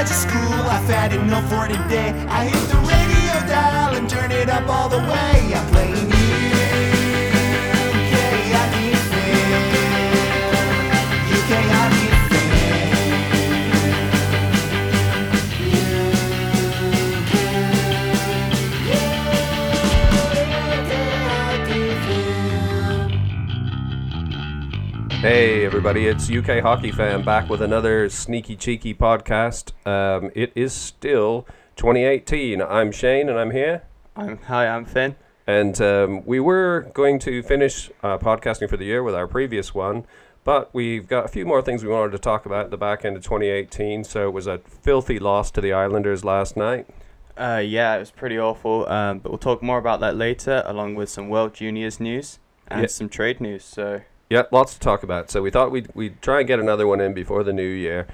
of school. I've had enough for today. I hit the radio dial and turn it up all the way. I'm playing Hey everybody, it's UK Hockey Fan back with another sneaky cheeky podcast. Um, it is still 2018. I'm Shane and I'm here. I'm, hi, I'm Finn. And um, we were going to finish uh, podcasting for the year with our previous one, but we've got a few more things we wanted to talk about at the back end of 2018. So it was a filthy loss to the Islanders last night. Uh, yeah, it was pretty awful, um, but we'll talk more about that later, along with some World Juniors news and some trade news. So, Yeah, lots to talk about. So we thought we'd, we'd try and get another one in before the new year.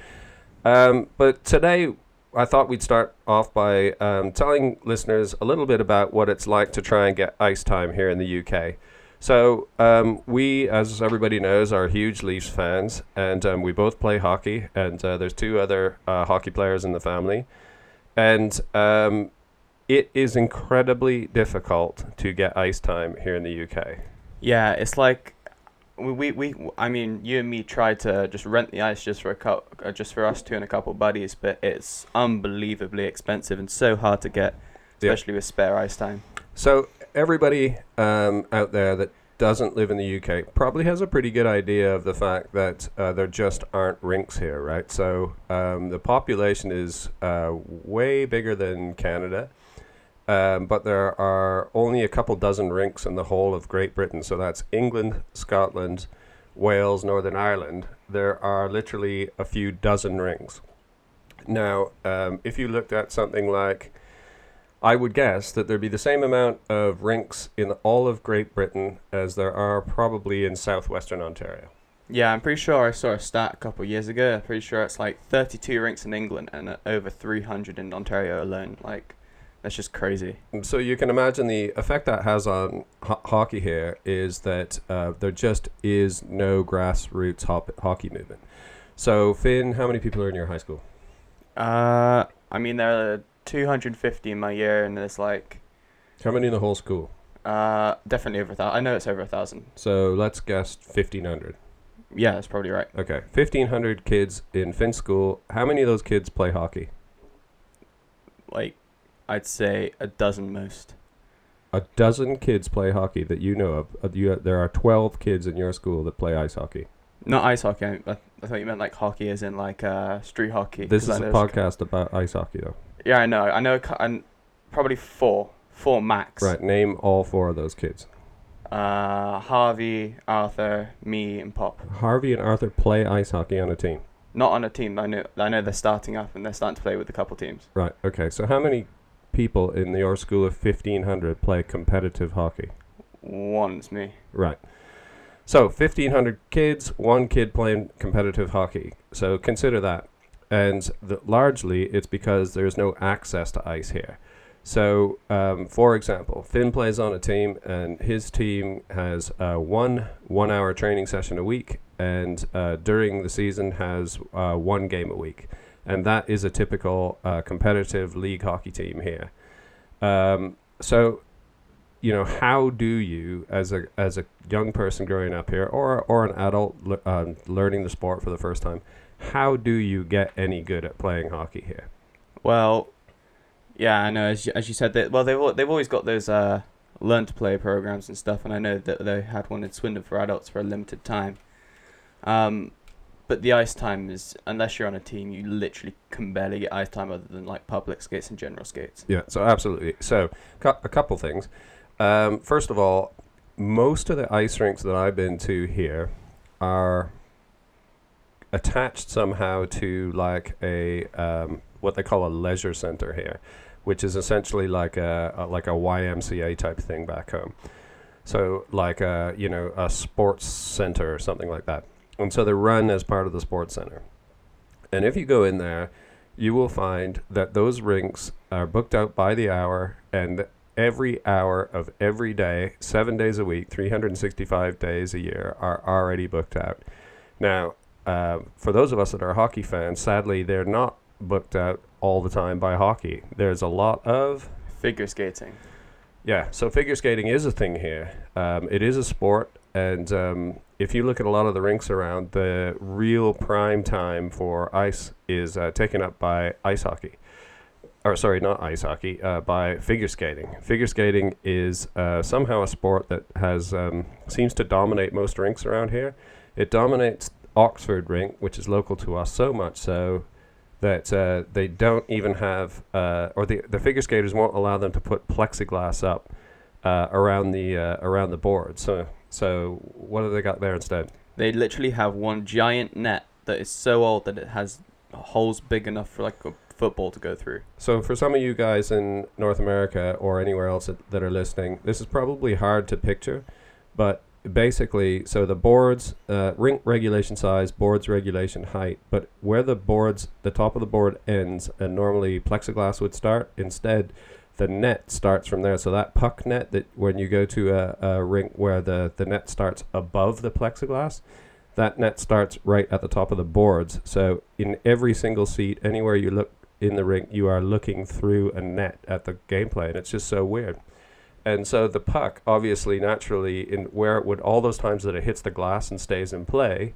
Um, but today, I thought we'd start off by um, telling listeners a little bit about what it's like to try and get ice time here in the UK. So um, we, as everybody knows, are huge Leafs fans, and um, we both play hockey. And uh, there's two other uh, hockey players in the family, and um, it is incredibly difficult to get ice time here in the UK. yeah, it's like we, we, we I mean, you and me tried to just rent the ice just for a cou- uh, just for us two and a couple buddies, but it's unbelievably expensive and so hard to get, Yeah. especially with spare ice time. So everybody um, out there that doesn't live in the UK probably has a pretty good idea of the fact that uh, there just aren't rinks here, right? So um, the population is uh, way bigger than Canada, um, but there are only a couple dozen rinks in the whole of Great Britain. So that's England, Scotland, Wales, Northern Ireland. There are literally a few dozen rinks. Now, um, if you looked at something like I would guess that there'd be the same amount of rinks in all of Great Britain as there are probably in southwestern Ontario. Yeah, I'm pretty sure I saw a stat a couple years ago. I'm pretty sure it's like 32 rinks in England and over 300 in Ontario alone. Like, that's just crazy. So you can imagine the effect that has on ho- hockey here is that uh, there just is no grassroots hop- hockey movement. So Finn, how many people are in your high school? Uh, I mean, there are 250 in my year, and there's like, How many in the whole school? uh, definitely over a thousand. I know it's over a thousand. So let's guess 1,500. Yeah, that's probably right. Okay, 1,500 kids in Finn's school. How many of those kids play hockey? Like, I'd say a dozen most. A dozen kids play hockey that you know of. Uh, you, there are 12 kids in your school that play ice hockey. Not ice hockey. I, I, thought you meant like hockey, as in like uh, street hockey. This is a podcast about ice hockey, though. Yeah, I know. I know. probably four, four max. Right, name all four of those kids. Uh, Harvey, Arthur, me, and Pop. Harvey and Arthur play ice hockey on a team. Not on a team. I know. I know they're starting up and they're starting to play with a couple teams. Right, okay. So how many people in your school of 1,500 play competitive hockey? One's me. Right. So 1,500 kids, one kid playing competitive hockey. So consider that. And the, largely it's because there's no access to ice here. So, um, for example, Finn plays on a team, and his team has uh, one one-hour training session a week, and uh, during the season has uh, one game a week, and that is a typical uh, competitive league hockey team here. Um, so, you know, how do you, as a as a young person growing up here, or or an adult le- um, learning the sport for the first time, how do you get any good at playing hockey here? Well, yeah, I know. As you, as you said, that well, they've they've always got those uh, learn to play programs and stuff, and I know that they had one in Swindon for adults for a limited time. Um, but the ice time is unless you're on a team, you literally can barely get ice time other than like public skates and general skates. Yeah, so absolutely. So, cou- a couple things. Um, first of all, most of the ice rinks that I've been to here are attached somehow to like a um, what they call a leisure center here, which is essentially like a, a like a YMCA type thing back home. So like a you know a sports center or something like that, and so they're run as part of the sports center. And if you go in there, you will find that those rinks are booked out by the hour and every hour of every day, seven days a week, 365 days a year, are already booked out. Now, uh, for those of us that are hockey fans, sadly, they're not booked out all the time by hockey. There's a lot of Figure skating. yeah. So figure skating is a thing here. Um, it is a sport, and um, if you look at a lot of the rinks around, the real prime time for ice is uh, taken up by ice hockey. Or sorry, not ice hockey, uh, by figure skating. Figure skating is uh, somehow a sport that has um, seems to dominate most rinks around here. It dominates Oxford rink, which is local to us, so much so that uh, they don't even have, uh, or the the figure skaters won't allow them to put plexiglass up uh, around the uh, around the board. So so what have they got there instead? They literally have one giant net that is so old that it has holes big enough for like a football to go through. So for some of you guys in North America or anywhere else that, that are listening, this is probably hard to picture, but basically, so the boards, uh, rink regulation size, boards regulation height, but where the boards, the top of the board ends, and normally plexiglass would start, instead, the net starts from there. So that puck net that when you go to a, a rink where the, the net starts above the plexiglass, that net starts right at the top of the boards. So in every single seat, anywhere you look in the rink, you are looking through a net at the gameplay, and it's just so weird. And so the puck, obviously, naturally, in where it would all those times that it hits the glass and stays in play,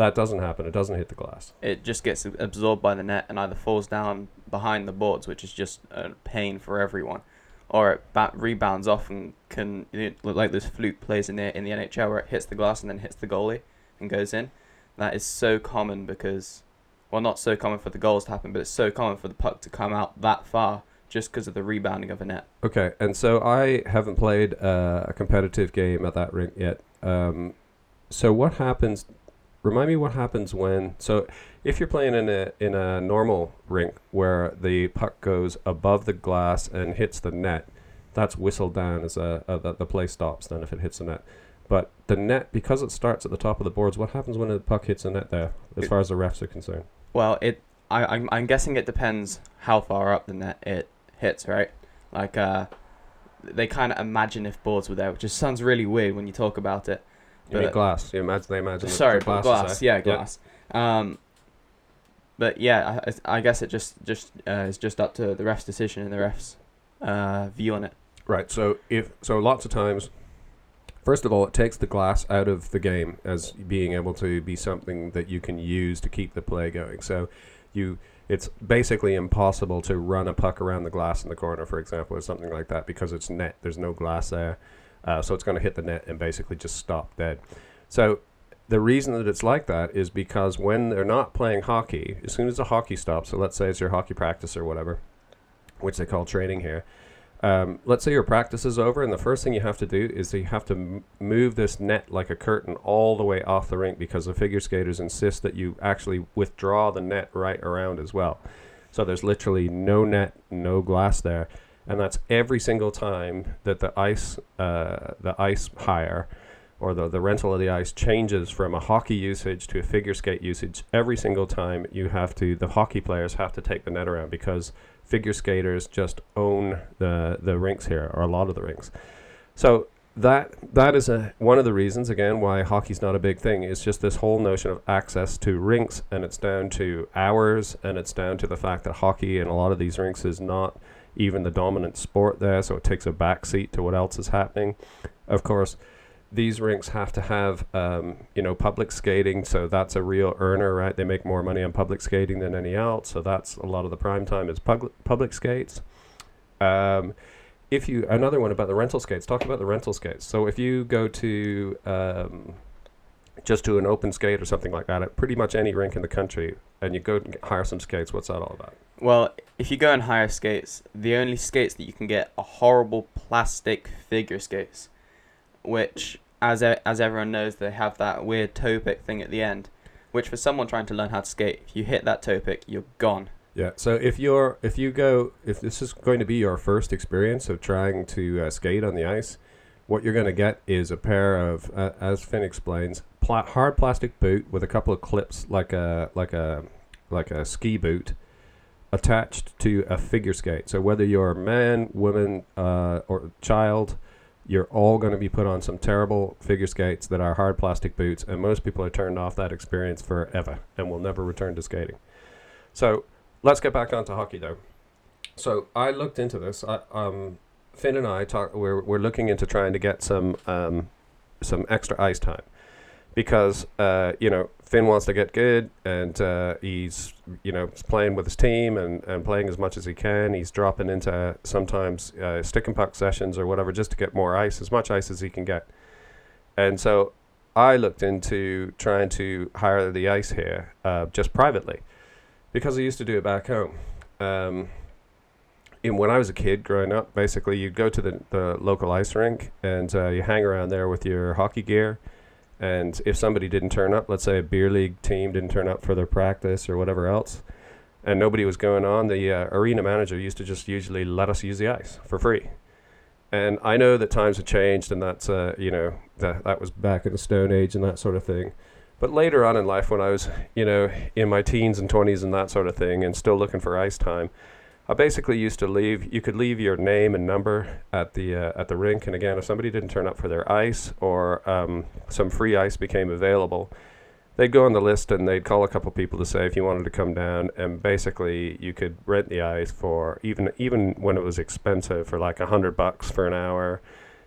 that doesn't happen. It doesn't hit the glass. It just gets absorbed by the net and either falls down behind the boards, which is just a pain for everyone, or it ba- rebounds off and can look like this fluke plays in the in the NHL where it hits the glass and then hits the goalie and goes in. That is so common because, well, not so common for the goals to happen, but it's so common for the puck to come out that far just because of the rebounding of a net. Okay, and so I haven't played uh, a competitive game at that rink yet. Um, so what happens? Remind me what happens when. So if you're playing in a in a normal rink where the puck goes above the glass and hits the net, that's whistled down as a, a that the play stops. Then if it hits the net, but the net because it starts at the top of the boards. What happens when the puck hits the net there? As far as the refs are concerned. Well, it I I'm, I'm guessing it depends how far up the net it hits, right? Like uh, they kind of imagine if boards were there, which just sounds really weird when you talk about it. You mean But- glass? You imagine they imagine. Sorry, the but glass, glass. is Yeah, there. glass. Um, but yeah, I, I guess it just just uh, is just up to the ref's decision and the ref's uh, view on it. Right. So if so, lots of times, first of all, it takes the glass out of the game as being able to be something that you can use to keep the play going. So you, it's basically impossible to run a puck around the glass in the corner, for example, or something like that, because it's net. There's no glass there, uh, so it's going to hit the net and basically just stop dead. So. The reason that it's like that is because when they're not playing hockey, as soon as the hockey stops, so let's say it's your hockey practice or whatever, which they call training here, um, let's say your practice is over, and the first thing you have to do is you have to m- move this net like a curtain all the way off the rink because the figure skaters insist that you actually withdraw the net right around as well. So there's literally no net, no glass there, and that's every single time that the ice, uh, the ice hire, or the, the rental of the ice changes from a hockey usage to a figure skate usage. Every single time you have to, the hockey players have to take the net around because figure skaters just own the the rinks here, or a lot of the rinks. So that that is a one of the reasons again why hockey's not a big thing. It's just this whole notion of access to rinks, and it's down to hours, and it's down to the fact that hockey in a lot of these rinks is not even the dominant sport there, so it takes a backseat to what else is happening. Of course, these rinks have to have um, you know public skating, so that's a real earner, right? They make more money on public skating than any else, so that's a lot of the prime time is public public skates. Um, if you another one about the rental skates, talk about the rental skates. So if you go to um, just to an open skate or something like that at pretty much any rink in the country, and you go hire some skates, what's that all about? Well, if you go and hire skates, the only skates that you can get are horrible plastic figure skates, which, as as everyone knows, they have that weird toe pick thing at the end, which for someone trying to learn how to skate, if you hit that toe pick, you're gone. Yeah. So if you're if you go if this is going to be your first experience of trying to uh, skate on the ice, what you're going to get is a pair of, uh, as Finn explains, pla- hard plastic boot with a couple of clips like a like a like a ski boot attached to a figure skate. So whether you're a man, woman, uh, or child, you're all going to be put on some terrible figure skates that are hard plastic boots, and most people are turned off that experience forever and will never return to skating. So let's get back onto hockey though. So I looked into this. I, um, Finn and I talk. We're we're looking into trying to get some um, some extra ice time because uh, you know Finn wants to get good and uh, he's you know playing with his team and, and playing as much as he can. He's dropping into sometimes uh, stick and puck sessions or whatever just to get more ice, as much ice as he can get. And so I looked into trying to hire the ice here uh, just privately because I used to do it back home. Um, in, when I was a kid growing up, basically you'd go to the, the local ice rink and uh, you hang around there with your hockey gear. And if somebody didn't turn up, let's say a beer league team didn't turn up for their practice or whatever else, and nobody was going on, the uh, arena manager used to just usually let us use the ice for free. And I know that times have changed, and that's uh, you know that that was back in the Stone Age and that sort of thing. But later on in life, when I was you know in my teens and twenties and that sort of thing, and still looking for ice time, I basically used to leave. You could leave your name and number at the uh, at the rink, and again, if somebody didn't turn up for their ice or um, some free ice became available, they'd go on the list and they'd call a couple people to say if you wanted to come down, and basically you could rent the ice for even even when it was expensive for like a hundred bucks for an hour,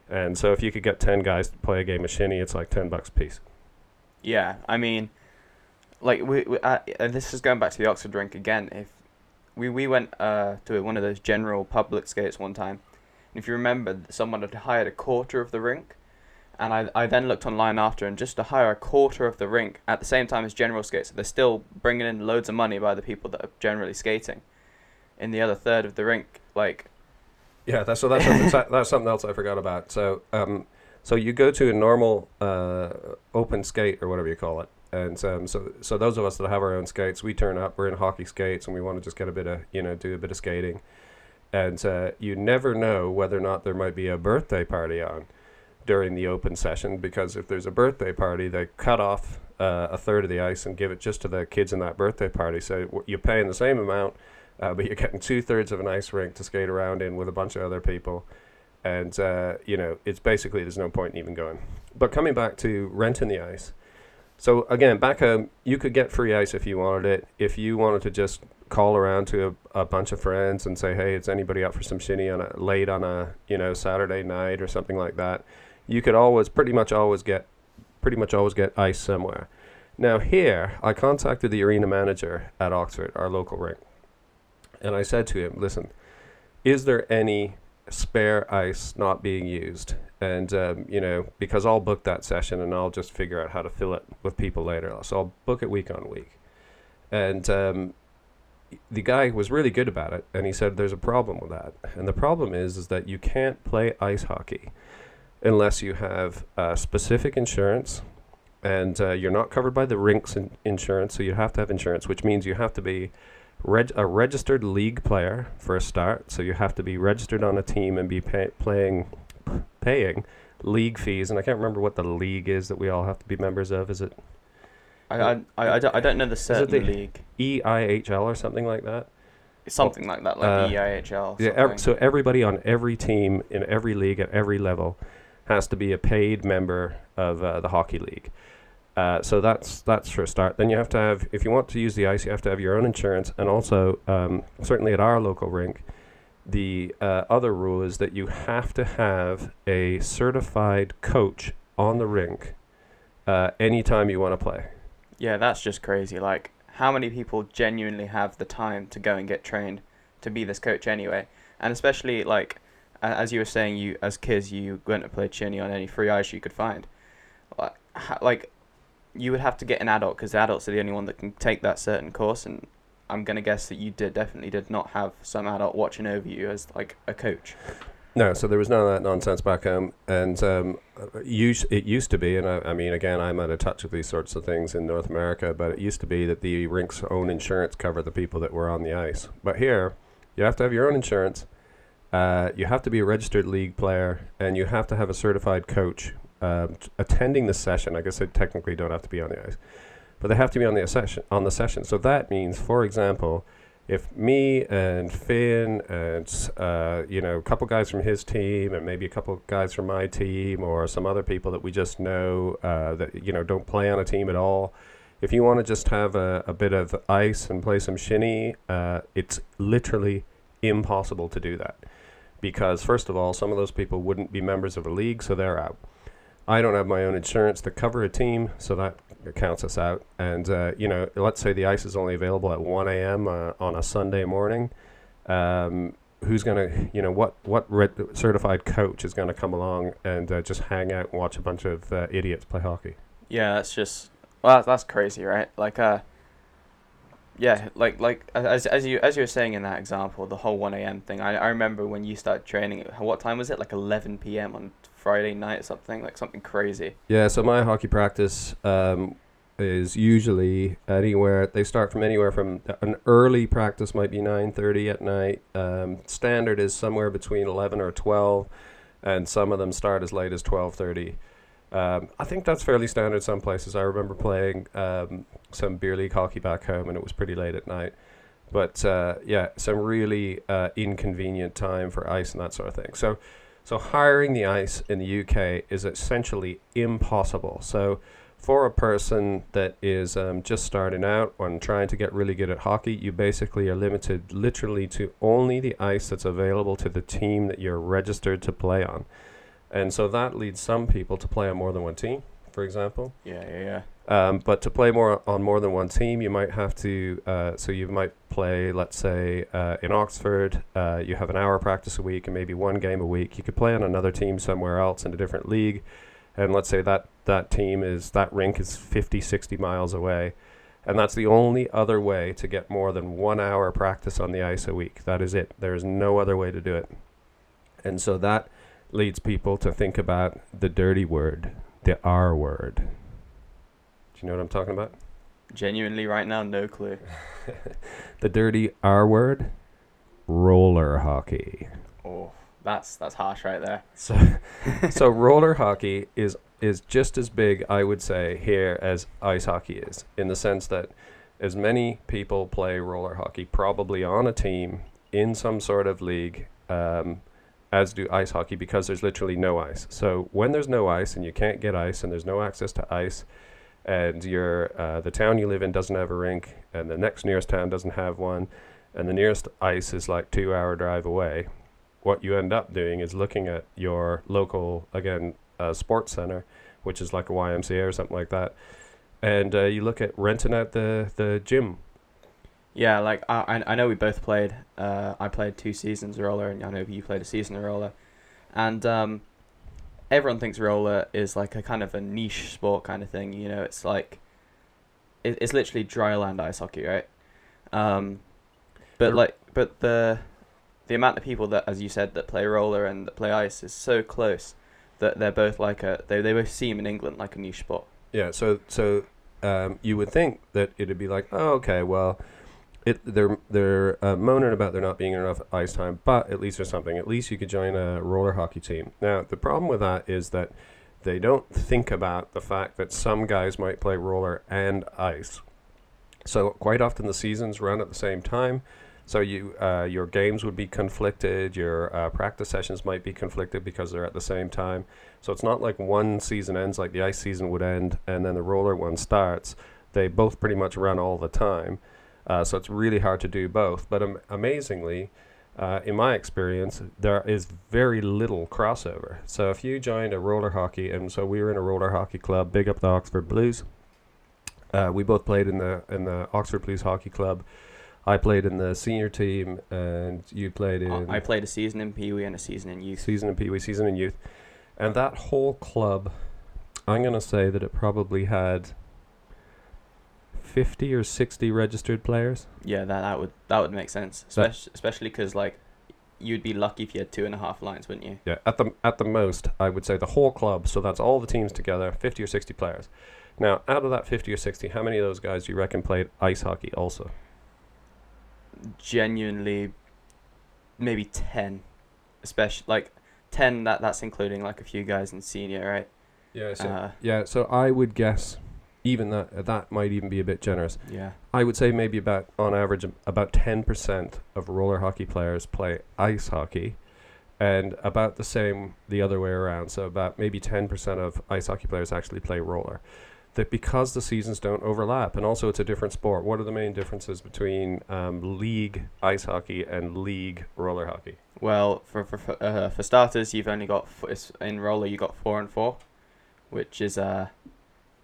and so if you could get ten guys to play a game of shinny, it's like ten bucks a piece. Yeah, I mean, like we, we uh, this is going back to the Oxford rink again. If we we went uh, to one of those general public skates one time, and if you remember, someone had hired a quarter of the rink, and I I then looked online after, and just to hire a quarter of the rink at the same time as general skates, they're still bringing in loads of money by the people that are generally skating, in the other third of the rink, like. Yeah, that's so that's something, that's something else I forgot about. So um, so you go to a normal uh, open skate or whatever you call it, and um, so so those of us that have our own skates, we turn up. We're in hockey skates, and we want to just get a bit of you know do a bit of skating, and uh, you never know whether or not there might be a birthday party on during the open session because if there's a birthday party, they cut off uh, a third of the ice and give it just to the kids in that birthday party. So you're paying the same amount, uh, but you're getting two thirds of an ice rink to skate around in with a bunch of other people. And, uh, you know, it's basically there's no point in even going. But coming back to renting the ice. So again, back home, you could get free ice if you wanted it. If you wanted to just call around to a, a bunch of friends and say, "Hey, is anybody up for some shinny on a late on a you know Saturday night or something like that?" You could always, pretty much always get, pretty much always get ice somewhere. Now here, I contacted the arena manager at Oxford, our local rink, and I said to him, "Listen, is there any spare ice not being used?" And um, you know, because I'll book that session and I'll just figure out how to fill it with people later. So I'll book it week on week. And um, the guy was really good about it, and he said there's a problem with that. And the problem is, is that you can't play ice hockey unless you have uh, specific insurance, and uh, you're not covered by the rinks in- insurance. So you have to have insurance, which means you have to be reg- a registered league player for a start. So you have to be registered on a team and be pay- playing, paying league fees. And I can't remember what the league is that we all have to be members of. Is it I, I, I, I, don't, I don't know the certain the- league. EIHL or something like that? Something like that, like uh, EIHL. Yeah, ev- so everybody on every team in every league at every level has to be a paid member of uh, the hockey league. Uh, so that's that's for a start. Then you have to have, if you want to use the ice, you have to have your own insurance, and also um, certainly at our local rink, the uh, other rule is that you have to have a certified coach on the rink uh, anytime you want to play. Yeah, that's just crazy. Like, how many people genuinely have the time to go and get trained to be this coach anyway? And especially like, as you were saying, you as kids you went to play shinny on any free ice you could find. Like, you would have to get an adult because adults are the only one that can take that certain course. And I'm gonna guess that you did definitely did not have some adult watching over you as like a coach. No, so there was none of that nonsense back home, and um, it used to be, and I, I mean, again, I'm out of touch with these sorts of things in North America, but it used to be that the rink's own insurance covered the people that were on the ice. But here, you have to have your own insurance, uh, you have to be a registered league player, and you have to have a certified coach um, t- attending the session. I guess they technically don't have to be on the ice, but they have to be on the session. On the session, so that means, for example, if me and Finn and uh, you know a couple guys from his team and maybe a couple guys from my team or some other people that we just know uh, that you know don't play on a team at all, If you want to just have a, a bit of ice and play some shinny, uh, it's literally impossible to do that. Because, first of all, some of those people wouldn't be members of a league, so they're out. I don't have my own insurance to cover a team, so that counts us out. And, uh, you know, let's say the ice is only available at 1 a.m. Uh, on a Sunday morning. Um, who's going to, you know, what, what red certified coach is going to come along and uh, just hang out and watch a bunch of uh, idiots play hockey? Yeah, that's just well, that's, that's crazy, right? Like, uh, yeah, like like as as you as you were saying in that example, the whole one a.m. thing. I I remember when you started training. What time was it? Like eleven p.m. on Friday night something. Like something crazy. Yeah, so my hockey practice um, is usually anywhere. They start from anywhere from an early practice might be nine thirty at night. Um, standard is somewhere between eleven or twelve, and some of them start as late as twelve thirty. Um, I think that's fairly standard some places. I remember playing um, some beer league hockey back home, and it was pretty late at night. But uh, yeah, some really uh, inconvenient time for ice and that sort of thing. So, so hiring the ice in the UK is essentially impossible. So, for a person that is um, just starting out and trying to get really good at hockey, you basically are limited literally to only the ice that's available to the team that you're registered to play on. And so that leads some people to play on more than one team, for example. Yeah, yeah, yeah. Um, but to play more on more than one team, you might have to. Uh, so you might play, let's say, uh, in Oxford, uh, you have an hour practice a week and maybe one game a week. You could play on another team somewhere else in a different league, and let's say that that team is that rink is 50, 60 miles away, and that's the only other way to get more than one hour practice on the ice a week. That is it. There is no other way to do it, and so that leads people to think about the dirty word, the R word. You know what I'm talking about? Genuinely, right now, no clue. the dirty R word, roller hockey. Oh, that's that's harsh right there. So, so roller hockey is is just as big, I would say, here as ice hockey is, in the sense that as many people play roller hockey, probably on a team in some sort of league. Um, as do ice hockey because there's literally no ice. So when there's no ice and you can't get ice and there's no access to ice, and your uh, the town you live in doesn't have a rink, and the next nearest town doesn't have one, and the nearest ice is like two hour drive away, what you end up doing is looking at your local again uh, sports center, which is like a YMCA or something like that, and uh, you look at renting out the the gym yeah, like I I know we both played. Uh, I played two seasons roller, and I know you played a season roller, and um, everyone thinks roller is like a kind of a niche sport kind of thing. You know, it's like it, it's literally dry land ice hockey, right? Um, but like, but the the amount of people that, as you said, that play roller and that play ice is so close that they're both like a they they both seem in England like a niche sport. Yeah. So so um, you would think that it'd be like, oh, okay, well it they're they're uh, moaning about there not being enough ice time, but at least there's something. At least you could join a roller hockey team. Now the problem with that is that they don't think about the fact that some guys might play roller and ice. So quite often the seasons run at the same time. So you uh, your games would be conflicted. Your uh, practice sessions might be conflicted because they're at the same time. So it's not like one season ends like the ice season would end, and then the roller one starts. They both pretty much run all the time. Uh, so it's really hard to do both. But um, amazingly, uh, in my experience, there is very little crossover. So if you joined a roller hockey, and so we were in a roller hockey club, big up the Oxford Blues. Uh, we both played in the in the Oxford Blues Hockey Club. I played in the senior team, and you played in. I played a season in Pee Wee and a season in youth. Season in Pee Wee, season in youth, and that whole club, I'm gonna say that it probably had 50 or 60 registered players. Yeah, that, that would that would make sense, especially especially because like you'd be lucky if you had two and a half lines, wouldn't you? Yeah, at the at the most, I would say the whole club. So that's all the teams together, 50 or 60 players. Now, out of that 50 or 60, how many of those guys do you reckon played ice hockey also? Genuinely, maybe 10, especially like 10. That that's including like a few guys in senior, right? Yeah. So, uh, yeah. So I would guess even that that might even be a bit generous. Yeah. I would say maybe about on average about 10% of roller hockey players play ice hockey and about the same the other way around. So about maybe 10% of ice hockey players actually play roller. that because the seasons don't overlap, and also it's a different sport. What are the main differences between um, league ice hockey and league roller hockey? Well, for for for, uh, for starters, you've only got f- in roller you got four and four, which is uh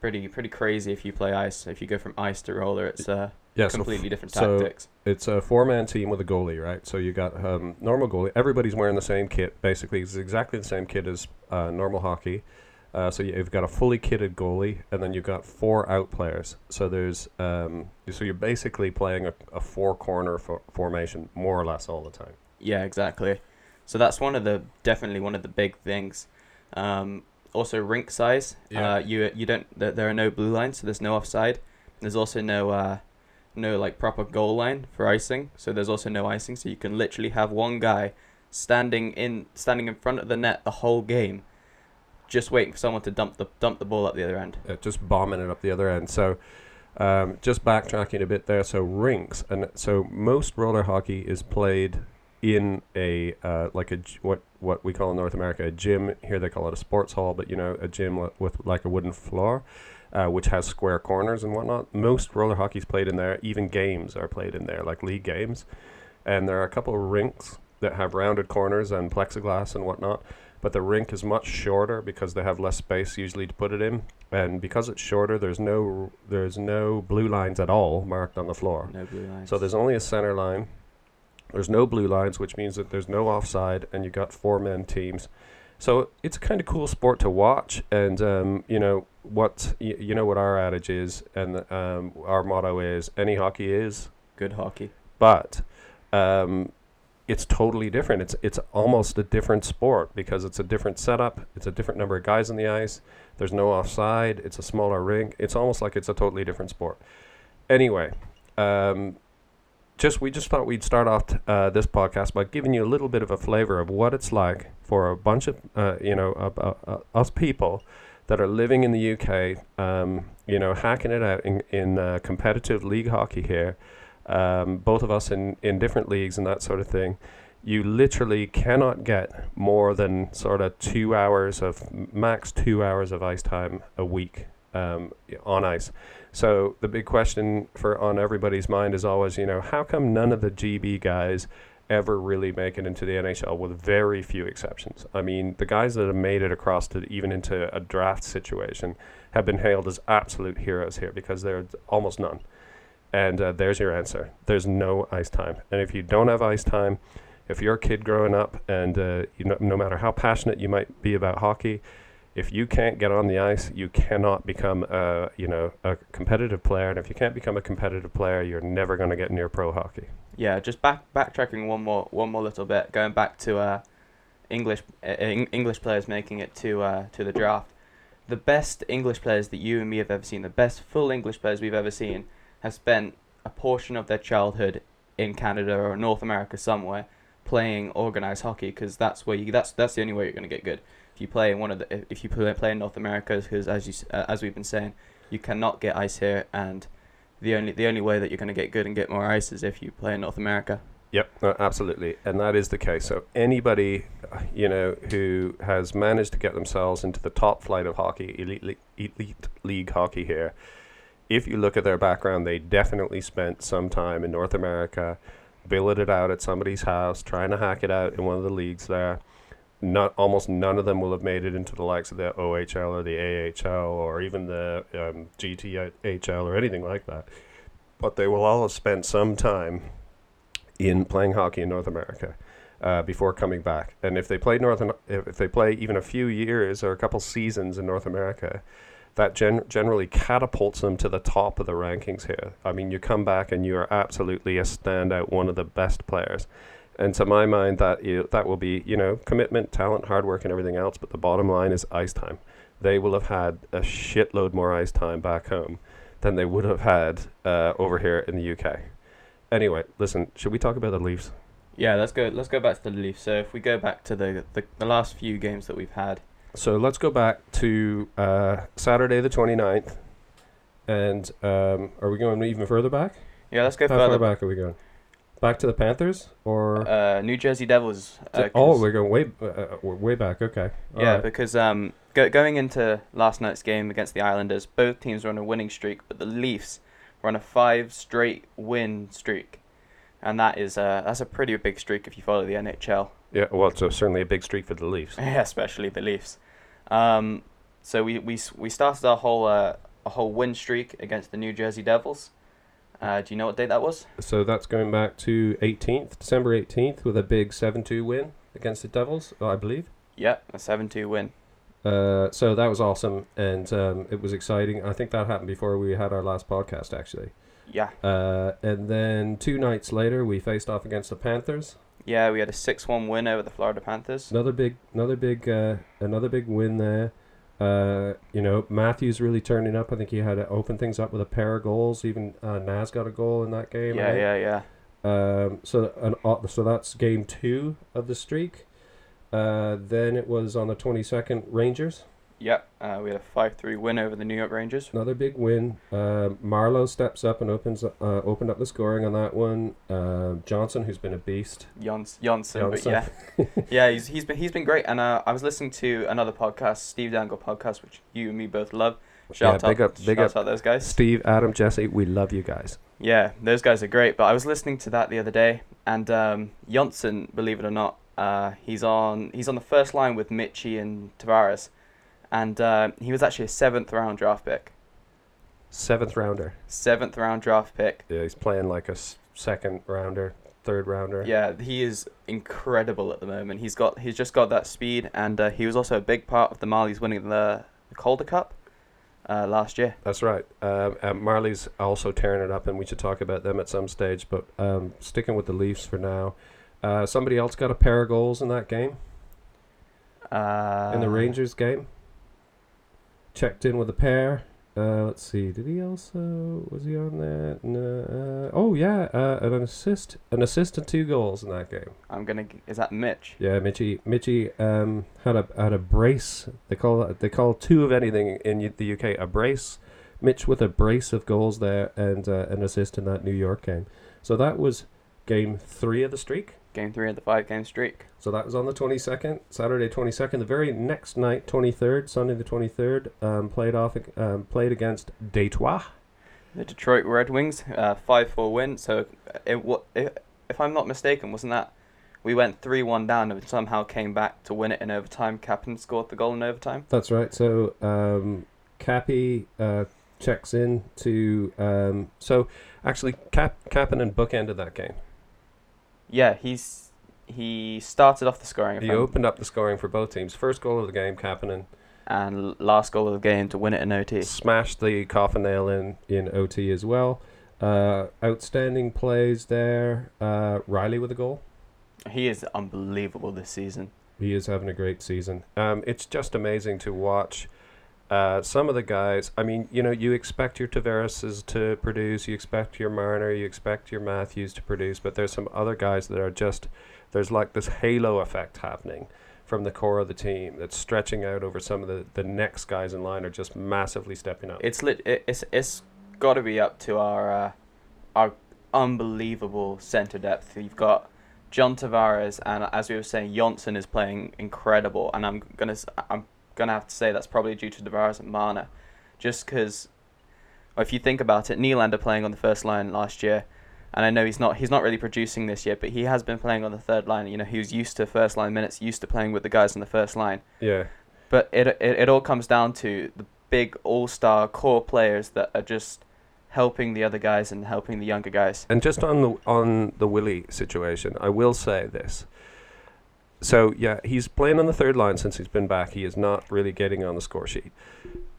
pretty pretty crazy if you play ice. If you go from ice to roller, it's uh Yeah, so completely different so- tactics. it's a four-man team with a goalie, right? So you got um, normal goalie. Everybody's wearing the same kit. Basically, it's exactly the same kit as uh, normal hockey. Uh, so you've got a fully kitted goalie, and then you've got four out players. So there's um, so you're basically playing a, a four-corner fo- formation more or less all the time. Yeah, exactly. So that's one of the definitely one of the big things. Um, also, rink size. Yeah. Uh, you you don't there, there are no blue lines, so there's no offside. There's also no uh, no like proper goal line for icing. So there's also no icing. So you can literally have one guy standing in standing in front of the net the whole game, just waiting for someone to dump the dump the ball up the other end. uh, just bombing it up the other end. So, um, just backtracking a bit there. So rinks, and so most roller hockey is played in a uh, like a what what we call in North America a gym. Here they call it a sports hall, but you know a gym with like a wooden floor. Uh, which has square corners and whatnot. Most roller hockey's played in there. Even games are played in there, like league games. And there are a couple of rinks that have rounded corners and plexiglass and whatnot. But the rink is much shorter because they have less space usually to put it in and because it's shorter, there's no there's no blue lines at all marked on the floor. No blue lines. So there's only a center line. There's no blue lines, which means that there's no offside, and you got four men teams. So it's a kind of cool sport to watch, and um, you know what y- you know what our adage is, and um, our motto is: any hockey is, good hockey. but um, it's totally different. It's it's almost a different sport because it's a different setup. It's a different number of guys on the ice. There's no offside. It's a smaller rink. It's almost like it's a totally different sport. Anyway, um, just we just thought we'd start off t- uh, this podcast by giving you a little bit of a flavor of what it's like for a bunch of uh, you know uh, us people that are living in the UK, um, you know, hacking it out in in uh, competitive league hockey here um, both of us in, in different leagues and that sort of thing, you literally cannot get more than sort of two hours of max two hours of ice time a week um, on ice. So the big question for on everybody's mind is always, you know, how come none of the GB guys ever really make it into the NHL with very few exceptions? I mean, the guys that have made it across to even into a draft situation have been hailed as absolute heroes here because there are almost none. And uh, there's your answer. There's no ice time. And if you don't have ice time, if you're a kid growing up and uh, you know, no matter how passionate you might be about hockey, if you can't get on the ice, you cannot become a, you know, a competitive player. And if you can't become a competitive player, you're never going to get near pro hockey. Yeah, just back backtracking one more one more little bit, going back to uh, English uh, English players making it to uh, to the draft. The best English players that you and me have ever seen, the best full English players we've ever seen, have spent a portion of their childhood in Canada or North America somewhere playing organized hockey because that's where you that's that's the only way you're going to get good. If you play in one of the if you play, in North America because as you uh, as we've been saying, you cannot get ice here and the only the only way that you're going to get good and get more ice is if you play in North America. Yep, no, absolutely, and that is the case. So anybody, you know, who has managed to get themselves into the top flight of hockey, elite, elite league hockey here, if you look at their background, they definitely spent some time in North America, billeted out at somebody's house, trying to hack it out in one of the leagues there. Not almost none of them will have made it into the likes of the OHL or the AHL or even the um, GTHL or anything like that. But they will all have spent some time in playing hockey in North America uh, before coming back. And if they play North, if, they play even a few years or a couple seasons in North America, that gen- generally catapults them to the top of the rankings here. I mean, you come back and you are absolutely a standout, one of the best players. And to my mind, that you, that will be you know commitment, talent, hard work, and everything else. But the bottom line is ice time. They will have had a shitload more ice time back home than they would have had uh, over here in the UK. Anyway, listen, should we talk about the Leafs? Yeah, let's go. Let's go back to the Leafs. So if we go back to the the, the last few games that we've had, So let's go back to uh, Saturday the 29th. And um, are we going even further back? yeah, let's go How further. far back are we going? Back to the Panthers or Uh, New Jersey Devils. Uh, oh, 'cause- we're going way uh, uh, we're way back. Okay. All yeah, right. because um, go- going into last night's game against the Islanders, both teams were on a winning streak, but the Leafs were on a five straight win streak, and that is uh, that's a pretty big streak if you follow the NHL. yeah. Well, it's a, certainly a big streak for the Leafs. Yeah, especially the Leafs. Um, so we we we started our whole uh, a whole win streak against the New Jersey Devils. Uh, do you know what date that was? So that's going back to 18th, December 18th, with a big 7-2 win against the Devils, I believe. Yeah, a seven-two win. Uh, so that was awesome, and um, it was exciting. I think that happened before we had our last podcast, actually. Yeah, Uh, and then two nights later, we faced off against the Panthers. yeah, we had a six-one win over the Florida Panthers. Another big, another big, uh, another big win there. Uh, you know, Matthews really turning up. I think he had to open things up with a pair of goals. Even uh, Nas got a goal in that game. Yeah, right? yeah, yeah. Um, so an, uh, so that's game two of the streak. Uh, then it was on the twenty second Rangers. Yep, uh, we had a five-three win over the New York Rangers. Another big win. Uh, Marleau steps up and opens uh, opened up the scoring on that one. Uh, Johnsson, who's been a beast. Jons- Johnsson, but yeah, yeah, he's he's been he's been great. And uh, I was listening to another podcast, Steve Dangle podcast, which you and me both love. Shout yeah, out, big up, big shout up. out those guys. Steve, Adam, Jesse, we love you guys. Yeah, those guys are great. But I was listening to that the other day, and um, Johnsson, believe it or not, uh, he's on he's on the first line with Mitchie and Tavares, and uh, he was actually a seventh round draft pick. Seventh rounder. Seventh round draft pick. Yeah, he's playing like a s- second rounder, third rounder. Yeah, he is incredible at the moment. He's got he's just got that speed, and uh, he was also a big part of the Marlies winning the, the Calder Cup uh, last year. That's right. Um, Marlies also tearing it up, and we should talk about them at some stage. But um, sticking with the Leafs for now. Uh, somebody else got a pair of goals in that game, Uh, in the Rangers game. Checked in with a pair. Uh, let's see. Did he also was he on that? No, uh, oh yeah, uh, an assist, an assist and two goals in that game. I'm gonna. Is that Mitch? Yeah, Mitchy. Mitchy um, had a had a brace. They call they call two of anything in the UK a brace. Mitch with a brace of goals there and uh, an assist in that New York game. So that was game three of the streak. Game three of the five game streak. So that was on the twenty second, Saturday twenty second. The very next night, twenty third, Sunday the twenty third, um, played off um, played against Detroit. The Detroit Red Wings, uh, five four win. So it, wa- if I'm not mistaken, wasn't that we went three one down and somehow came back to win it in overtime? Captain scored the goal in overtime. That's right. So um, Cappy uh, checks in to um, so actually Cap Kapanen bookended that game. Yeah, he's he started off the scoring. He opened up the scoring for both teams. First goal of the game, Kapanen and last goal of the game to win it in OT. smashed the coffin nail in in OT as well. Uh, outstanding plays there. Uh, Rielly with a goal. He is unbelievable this season. He is having a great season. Um, it's just amazing to watch. Uh, some of the guys, I mean, you know, you expect your Tavareses to produce, you expect your Marner, you expect your Matthews to produce, but there's some other guys that are just, there's like this halo effect happening from the core of the team that's stretching out over some of the, the next guys in line are just massively stepping up. It's lit. It, it's it's got to be up to our uh, our unbelievable center depth. You've got John Tavares, and as we were saying, Johnsson is playing incredible. And I'm gonna I'm gonna have to say that's probably due to Tavares and Marner, just because. If you think about it, Nylander playing on the first line last year, and I know he's not he's not really producing this year, but he has been playing on the third line. You know, he was used to first line minutes, used to playing with the guys on the first line. yeah. But it, it it all comes down to the big all star core players that are just helping the other guys and helping the younger guys. And just on the on the Willie situation, I will say this. So yeah, he's playing on the third line since he's been back. He is not really getting on the score sheet.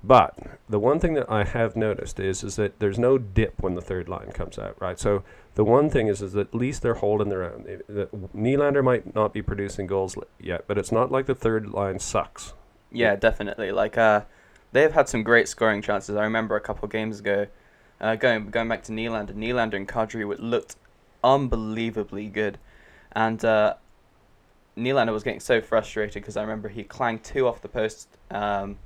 But the one thing that I have noticed is is that there's no dip when the third line comes out, right? So the one thing is is that at least they're holding their own. The Nylander might not be producing goals yet, but it's not like the third line sucks. Yeah, definitely. Like uh, they've had some great scoring chances. I remember a couple games ago, uh, going going back to Nylander, Nylander and Kadri looked unbelievably good, and uh, Nylander was getting so frustrated because I remember he clanged two off the post, um,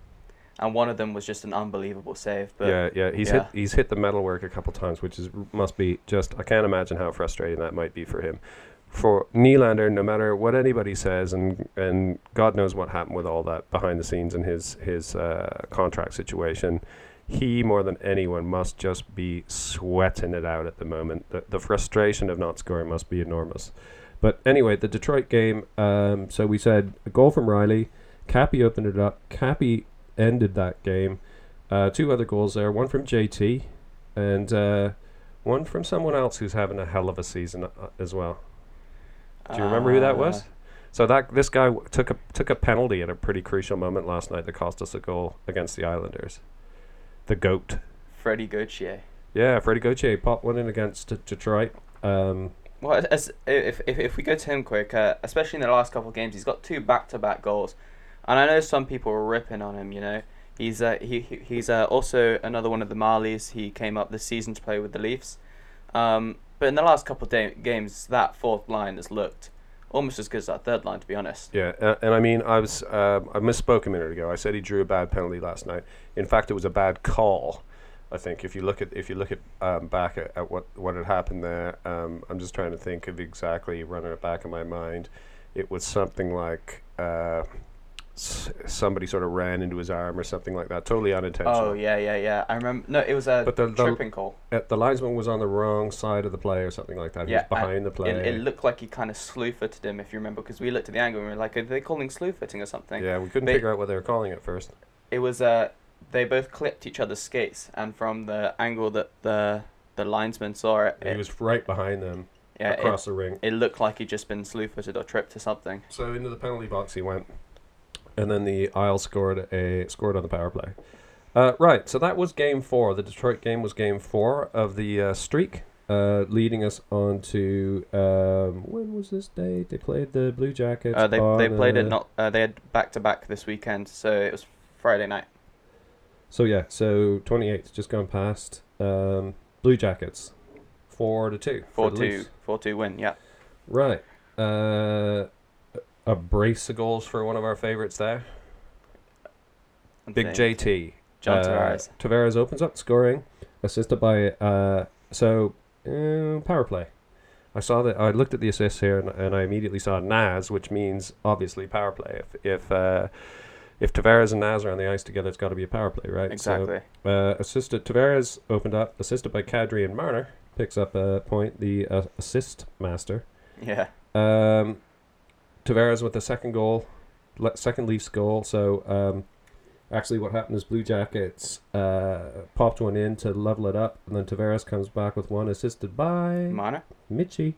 and one of them was just an unbelievable save. But yeah, yeah, he's yeah. hit he's hit the metalwork a couple times, which is must be just I can't imagine how frustrating that might be for him. For Nylander, no matter what anybody says, and and God knows what happened with all that behind the scenes in his his uh, contract situation, he more than anyone must just be sweating it out at the moment. The the frustration of not scoring must be enormous. But anyway, the Detroit game. Um, so we said a goal from Rielly. Cappy opened it up. Cappy ended that game. Uh, two other goals there. One from JT, and uh, one from someone else who's having a hell of a season uh, as well. Do you remember who that was? Uh, So that this guy w- took a took a penalty at a pretty crucial moment last night that cost us a goal against the Islanders. The goat. Freddie Gauthier. Yeah, Freddie Gauthier popped one in against Detroit. Um, Well, as, if, if if we go to him quick, uh, especially in the last couple of games, he's got two back-to-back goals, and I know some people were ripping on him. You know, he's uh, he he- he's uh, also another one of the Marlies. He came up this season to play with the Leafs, um, but in the last couple of games, that fourth line has looked almost as good as that third line. To be honest, Yeah, uh, and I mean, I was uh, I misspoke a minute ago. I said he drew a bad penalty last night. In fact, it was a bad call. I think if you look at if you look at um, back at, at what what had happened there, um, I'm just trying to think of exactly running it back in my mind. It was something like uh, s- somebody sort of ran into his arm or something like that. Totally unintentional. oh yeah, yeah, yeah. I remember. No, it was a But the- the- tripping call. Uh, the linesman was on the wrong side of the play or something like that. He Yeah, was and behind the play. It, it looked like he kind of slew footed him, if you remember, because we looked at the angle and we were like, are they calling slew footing or something? yeah, we couldn't They- figure out what they were calling it first. it was uh they both clipped each other's skates and from the angle that the the linesman saw it, He was right behind them yeah it, across the ring. it looked like he'd just been slew footed or tripped or something So into the penalty box he went, and then the Isles scored a scored on the power play. Uh, right, so that was game four. The Detroit game was game four of the uh, streak, uh, leading us on to um, when was this day? They played the Blue Jackets. uh, they, they played it uh, not uh, they had back to back this weekend so it was friday night So yeah, so twenty eighth just gone past. Um, Blue Jackets, four to two. for 4 the 2 Leafs. 4 2 win yeah Right. Uh, a brace of goals for one of our favorites there. Big JT. john Uh, Tavares. Tavares opens up scoring, assisted by uh, so uh, power play. I saw that. I looked at the assists here, and, and I immediately saw Naz, which means obviously power play. If if uh, if Tavares and Naz are on the ice together, it's got to be a power play, right? exactly So, uh, assisted Tavares opened up, assisted by Kadri and Marner picks up a point. The uh, assist master. yeah Um, Tavares with the second goal, le- second Leafs goal. So um, actually, what happened is Blue Jackets uh, popped one in to level it up, and then Tavares comes back with one assisted by Marner? Mitchie.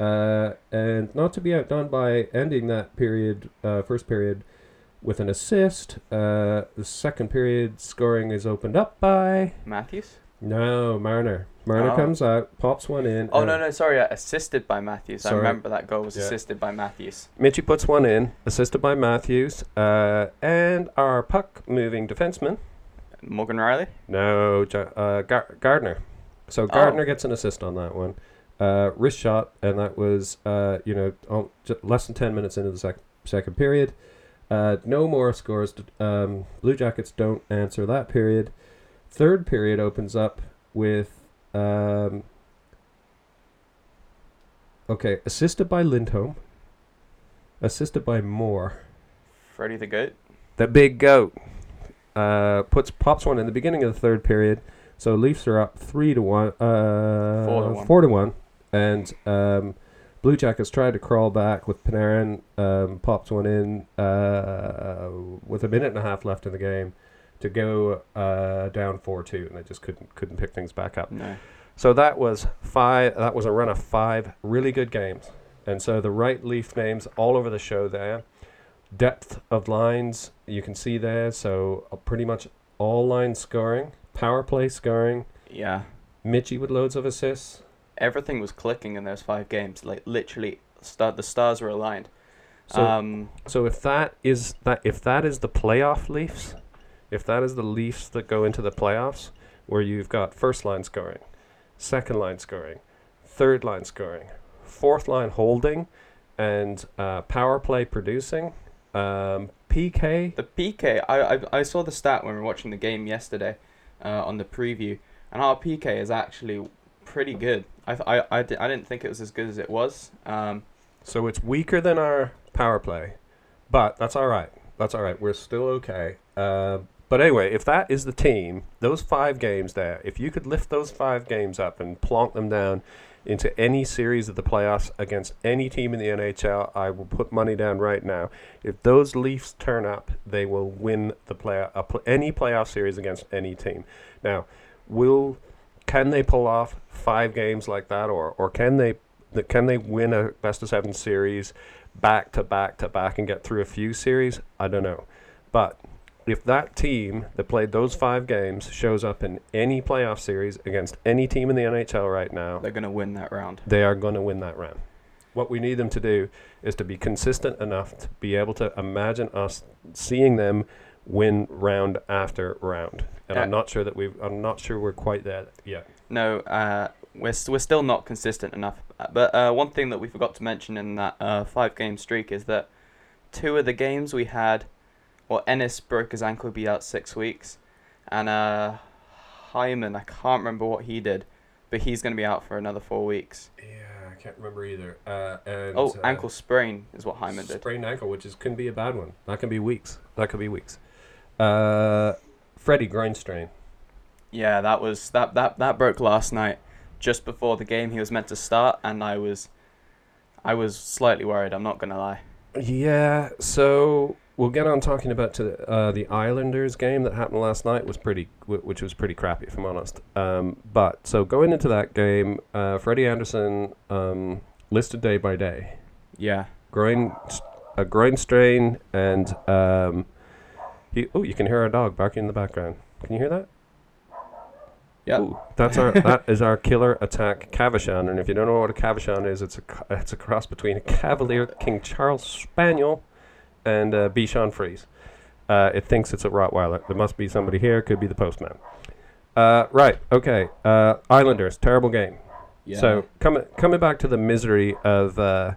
Uh, and not to be outdone by ending that period, uh, first period, with an assist. Uh, the second period scoring is opened up by matthews no Marner. Marner Oh. comes out, pops one in. oh and- no no sorry uh, assisted by matthews i remember that goal was Yeah. assisted by matthews Mitchie puts one in, assisted by Matthews, uh, and our puck moving defenseman. morgan Rielly No, Ja- uh, Gar- Gardiner. So Gardiner gets an assist on that one. Uh, wrist shot, and that was uh, you know oh, ju- less than ten minutes into the sec- second period. Uh, no more scores. Um, Blue Jackets don't answer that period. Third period opens up with um, okay, assisted by Lindholm, assisted by Moore. freddie the goat The big goat uh, puts pops one in the beginning of the third period. So Leafs are up three to one, uh, Four to one. four to one, and um, Blue Jackets tried to crawl back with Panarin. Um, pops one in uh, with a minute and a half left in the game to go uh, down four two, and they just couldn't couldn't pick things back up. no So that was five. That was a run of five really good games, and so the right Leaf names all over the show there. Depth of lines you can see there. So uh, pretty much all line scoring, power play scoring. yeah Mitchie with loads of assists. Everything was clicking in those five games. Like literally, star- the stars were aligned. So um, so if that is that if that is the playoff Leafs, if that is the Leafs that go into the playoffs, where you've got first line scoring, second line scoring, third line scoring, fourth line holding, and uh, power play producing, um, PK. The PK, I, I I saw the stat when we were watching the game yesterday, uh, on the preview, and our PK is actually pretty good. I th- I I, di- I didn't think it was as good as it was. Um, So it's weaker than our power play, but that's all right. That's all right. We're still okay. Uh, but anyway, if that is the team, those five games there, if you could lift those five games up and plonk them down into any series of the playoffs against any team in the NHL, I will put money down right now. If those Leafs turn up, they will win the play a pl- any playoff series against any team. Now, will can they pull off five games like that, or or can they can they win a best of seven series back to back to back and get through a few series? I don't know, but if that team that played those five games shows up in any playoff series against any team in the NHL right now, they're gonna win that round. they are going to win that round. What we need them to do is to be consistent enough to be able to imagine us seeing them win round after round. And I'm Uh, not sure that we I'm not sure we're quite there yet. No, uh, we're we're still not consistent enough. Uh, But uh, one thing that we forgot to mention in that uh, five game streak is that two of the games we had, well, Ennis broke his ankle, be out six weeks, and uh, Hyman, I can't remember what he did, but he's going to be out for another four weeks. Yeah, I can't remember either. Uh, and Oh, ankle sprain is what Hyman did. sprained ankle, which is can be a bad one. That can be weeks. That could be weeks. Uh, Freddie groin strain. Yeah, that was that that that broke last night, just before the game he was meant to start, and I was, I was slightly worried. I'm not gonna lie. Yeah, so we'll get on talking about to uh, the Islanders game that happened last night was pretty, wh- which was pretty crappy if I'm honest. Um, but so going into that game, uh, Freddie Andersen um, listed day by day, Yeah. groin, a groin strain, and um, he. Oh, you can hear our dog barking in the background. Can you hear that? Yeah. That's our that is our killer attack Cavachon, and if you don't know what a Cavachon is, it's a it's a cross between a Cavalier King Charles Spaniel and uh, Bichon Frise. Uh, it thinks it's a Rottweiler. There must be somebody here. Could be the postman. Uh, right. Okay. Uh, Islanders. Terrible game. Yeah. So coming coming back to the misery of uh,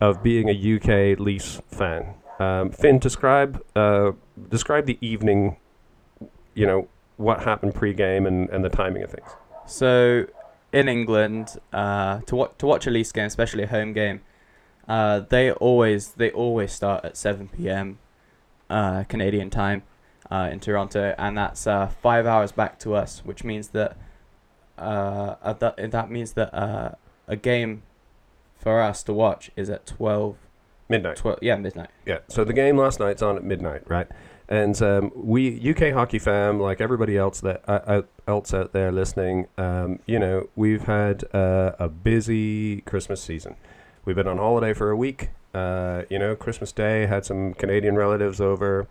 of being a UK Leafs fan. Um, Finn, describe uh, describe the evening. You know what happened pre-game and, and the timing of things. So in England, uh, to watch to watch a Leafs game, especially a home game, uh, they always they always start at seven p.m. Uh, Canadian time uh, in Toronto, and that's uh, five hours back to us, which means that that that means that a game for us to watch is at 12, Midnight. 12 yeah midnight. Yeah. So the game last night's on at midnight, right? And um, we UK hockey fam, like everybody else that uh, out, else out there listening, um, you know, we've had uh, a busy Christmas season. We've been on holiday for a week. Uh, you know, Christmas Day had some Canadian relatives over,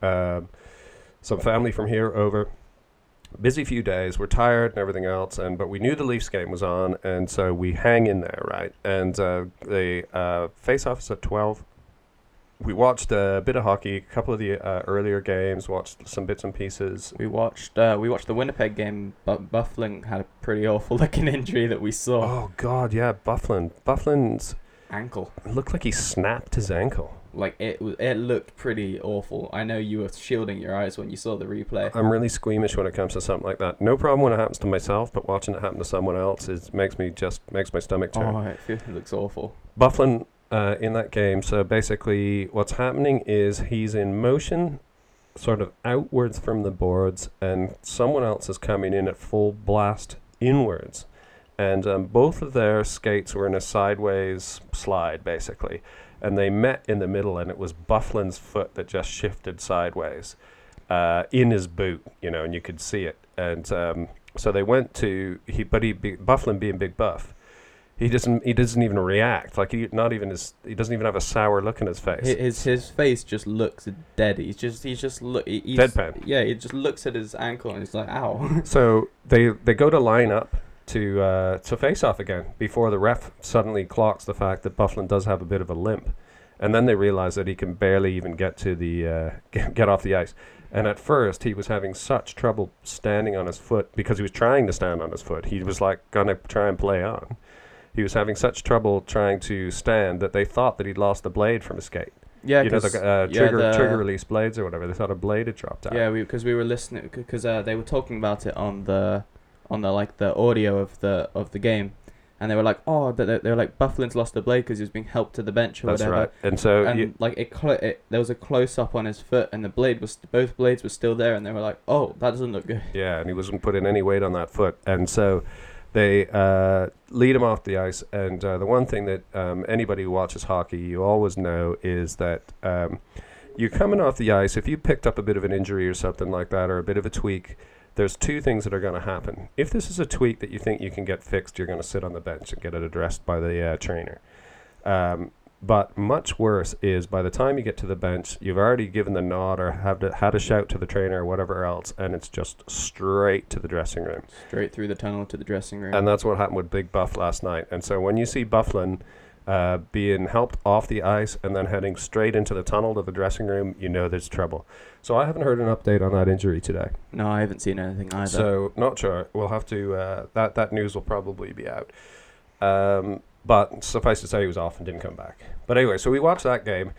um some family from here over. Busy few days. We're tired and everything else, and but we knew the Leafs game was on, and so we hang in there, right? And uh, the uh, face-off is at twelve we watched a bit of hockey, a couple of the uh, earlier games, watched some bits and pieces. We watched uh, we watched the Winnipeg game, but Byfuglien had a pretty awful looking injury that we saw. Oh God, yeah, Byfuglien. Byfuglien's Ankle. looked like he snapped his ankle. Like it it looked pretty awful. I know you were shielding your eyes when you saw the replay. I'm really squeamish when it comes to something like that. No problem when it happens to myself, but watching it happen to someone else is makes me just makes my stomach turn. Oh, it, it looks awful. Byfuglien uh, in that game. So basically, what's happening is he's in motion, sort of outwards from the boards, and someone else is coming in at full blast inwards. And um, both of their skates were in a sideways slide, basically. And they met in the middle, and it was Byfuglien's foot that just shifted sideways uh, in his boot, you know, and you could see it. And um, so they went to he, but he be, Byfuglien being big buff, he doesn't he doesn't even react like he not even his he doesn't even have a sour look in his face. His, his face just looks dead. He's just he's just look. He's, Deadpan. Yeah, he just looks at his ankle and he's like, "Ow." So they they go to line up to uh, to face off again before the ref suddenly clocks the fact that Byfuglien does have a bit of a limp, and then they realize that he can barely even get to the uh, get, get off the ice. And at first, he was having such trouble standing on his foot because he was trying to stand on his foot. He was like gonna try and play on. He was having such trouble trying to stand that they thought that he'd lost the blade from his skate. Yeah, you know, the uh, yeah, trigger the- trigger release blades or whatever. They thought a blade had dropped out. Yeah, we because we were listening because uh, they were talking about it on the on the like the audio of the of the game, and they were like, oh, they, they were like Byfuglien's lost the blade because he was being helped to the bench or that's whatever. right. And so And you, like it, clo- it, there was a close up on his foot, and the blade was both blades were still there, and they were like, "Oh, that doesn't look good." Yeah, and he wasn't putting any weight on that foot, and so they uh, lead him off the ice. And uh, the one thing that um, anybody who watches hockey, you always know, is that um, you're coming off the ice. If you picked up a bit of an injury or something like that, or a bit of a tweak, there's two things that are going to happen. If this is a tweak that you think you can get fixed, you're going to sit on the bench and get it addressed by the uh, trainer. Um, but much worse is by the time you get to the bench, you've already given the nod or have to, had a shout to the trainer or whatever else, and it's just straight to the dressing room. Straight through the tunnel to the dressing room. And that's what happened with Big Buff last night. And so when you see Byfuglien uh, being helped off the ice and then heading straight into the tunnel to the dressing room, you know there's trouble. So I haven't heard an update on that injury today. no, I haven't seen anything either. So not sure. We'll have to. Uh, that that news will probably be out. Um, but suffice to say, he was off and didn't come back. But anyway, so we watched that game,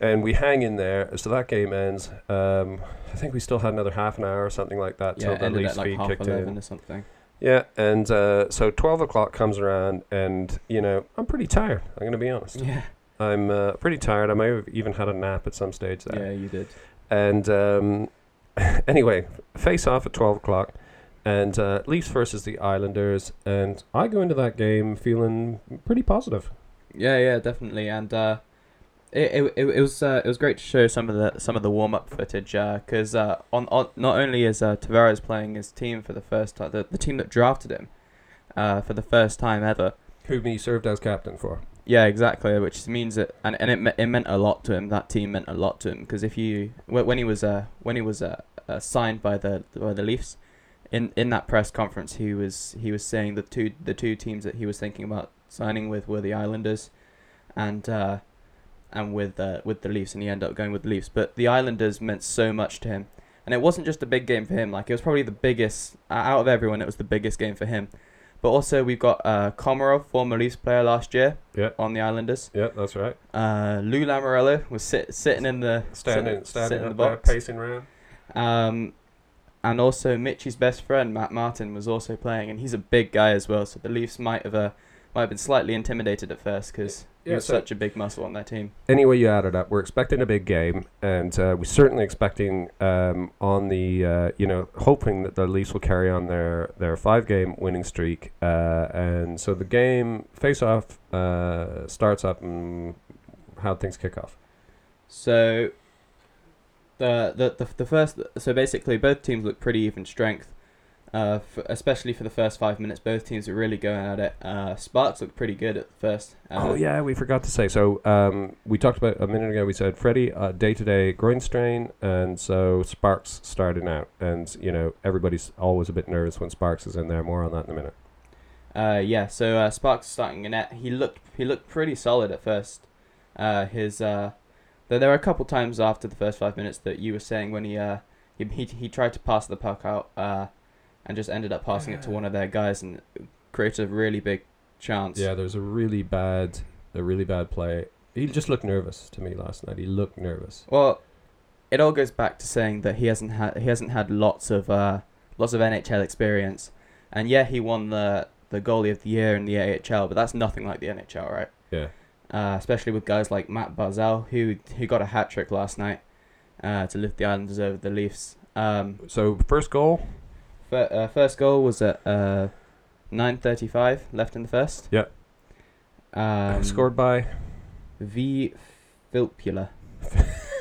and we hang in there. So that game ends. Um, I think we still had another half an hour or something like that yeah, till the at like half kicked eleven in. or something. Yeah, and uh, so twelve o'clock comes around, and you know I'm pretty tired. I'm gonna be honest. Yeah, I'm uh, pretty tired. I may have even had a nap at some stage there. yeah, you did. And um, anyway, face off at 12 o'clock. And uh, Leafs versus the Islanders. And I go into that game feeling pretty positive. Yeah, yeah, definitely, and uh, it, it, it, it was uh, it was great to show some of the some of the warm up footage because uh, on, on not only is uh, Tavares playing his team for the first time, the, the team that drafted him, uh, for the first time ever. Whom he served as captain for. Yeah, exactly. Which means that, and, and it me- it meant a lot to him. That team meant a lot to him because if you wh- when he was uh when he was uh, uh signed by the by the Leafs, in in that press conference he was he was saying the two the two teams that he was thinking about signing with were the Islanders, and uh, and with uh, with the Leafs, and he ended up going with the Leafs. But the Islanders meant so much to him, and it wasn't just a big game for him. Like it was probably the biggest uh, out of everyone. It was the biggest game for him. But also we've got uh, Komarov, former Leafs player last year, Yeah. on the Islanders. Yeah, that's right. Uh, Lou Lamoriello was sit, sitting in the Standing, sitting, standing sitting in the there, box. pacing around. Um, and also Mitchy's best friend Matt Martin was also playing, and he's a big guy as well. So the Leafs might have uh, might have been slightly intimidated at first because he Yeah, was so- such a big muscle on their team. Anyway, you add it up. We're expecting a big game, and uh, we're certainly expecting um, on the uh, you know hoping that the Leafs will carry on their their five game winning streak, uh, and so the game face off uh, starts up and how things kick off. So the, the the the first so basically both teams look pretty even strength. Uh, f especially for the first five minutes, both teams are really going at it. Uh, Sparks looked pretty good at first. Uh, oh yeah, we forgot to say. So um, we talked about a minute ago. We said Freddie uh, day to day groin strain, and so Sparks starting out, and you know everybody's always a bit nervous when Sparks is in there. More on that in a minute. Uh, yeah, so uh, Sparks starting in net. He looked he looked pretty solid at first. Uh, his uh, there, there were a couple times after the first five minutes that you were saying when he uh he he, he tried to pass the puck out uh, and just ended up passing it to one of their guys and created a really big chance. Yeah, there's a really bad, a really bad play. He just looked nervous to me last night. He looked nervous. Well, it all goes back to saying that he hasn't had he hasn't had lots of uh lots of NHL experience, and yeah, he won the the goalie of the year in the AHL, but that's nothing like the NHL, right? Yeah. uh, especially with guys like Matt Barzal, who who got a hat trick last night uh, to lift the Islanders over the Leafs. Um, So first goal. Fir- uh, first goal was at uh, 9:35 left in the first. Yeah. Um, scored by. V. Filppula.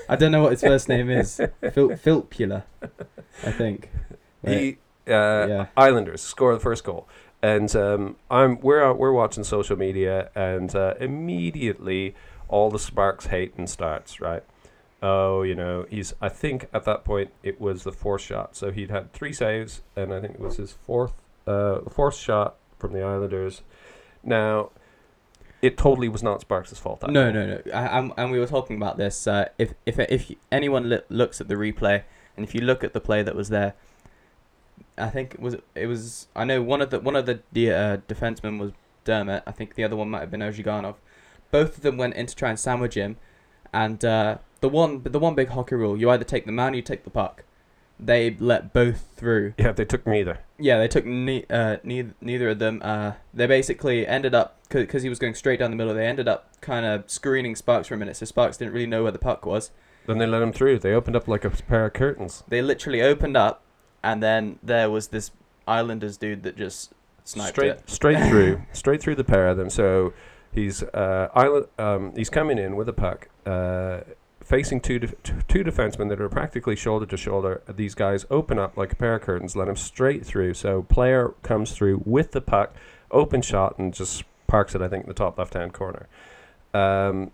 I don't know what his first name is. Fil- Filppula, I think. He uh, yeah. Islanders score the first goal, and um, I'm we're out, we're watching social media, and uh, immediately all the sparks hating starts. Right? Oh, you know, he's. I think at that point it was the fourth shot, so he'd had three saves, and I think it was his fourth, uh, fourth shot from the Islanders. Now, it totally was not Sparks' fault. No, no, no. I, I'm, and we were talking about this. Uh, if if if anyone li- looks at the replay, and if you look at the play that was there, I think it was it was. I know one of the one of the uh, defensemen was Dermott. I think the other one might have been Ozhiganov. Both of them went in to try and sandwich him, And uh, the one the one big hockey rule: you either take the man, or you take the puck. They let both through. Yeah, they took neither. Yeah, they took ne- uh, neither neither of them. Uh, they basically ended up because he was going straight down the middle. They ended up kind of screening Sparks for a minute, so Sparks didn't really know where the puck was. Then they let him through. They opened up like a pair of curtains. They literally opened up, and then there was this Islanders dude that just sniped straight it. straight through, straight through the pair of them. So he's uh, island, um, he's coming in with a puck, uh, facing two def- two defensemen that are practically shoulder to shoulder. These guys open up like a pair of curtains, let him straight through. So player comes through with the puck, open shot, and just parks it. I think in the top left hand corner. Um,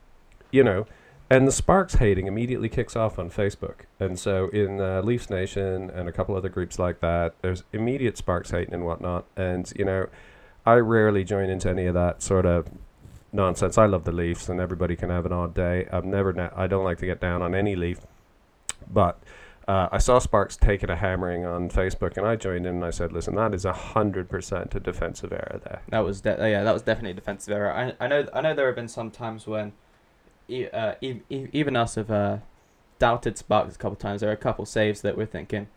you know. And the Sparks hating immediately kicks off on Facebook. And so in uh, Leafs Nation and a couple other groups like that, there's immediate Sparks hating and whatnot. And, you know, I rarely join into any of that sort of nonsense. I love the Leafs and everybody can have an odd day. I've never, na- I don't like to get down on any Leaf. But uh, I saw Sparks taking a hammering on Facebook and I joined in and I said, listen, that is a 100% a defensive error there. That was de- yeah, that was definitely a defensive error. I, I know I know there have been some times when, uh, even us have uh, doubted Sparks a couple times. There are a couple saves that we're thinking,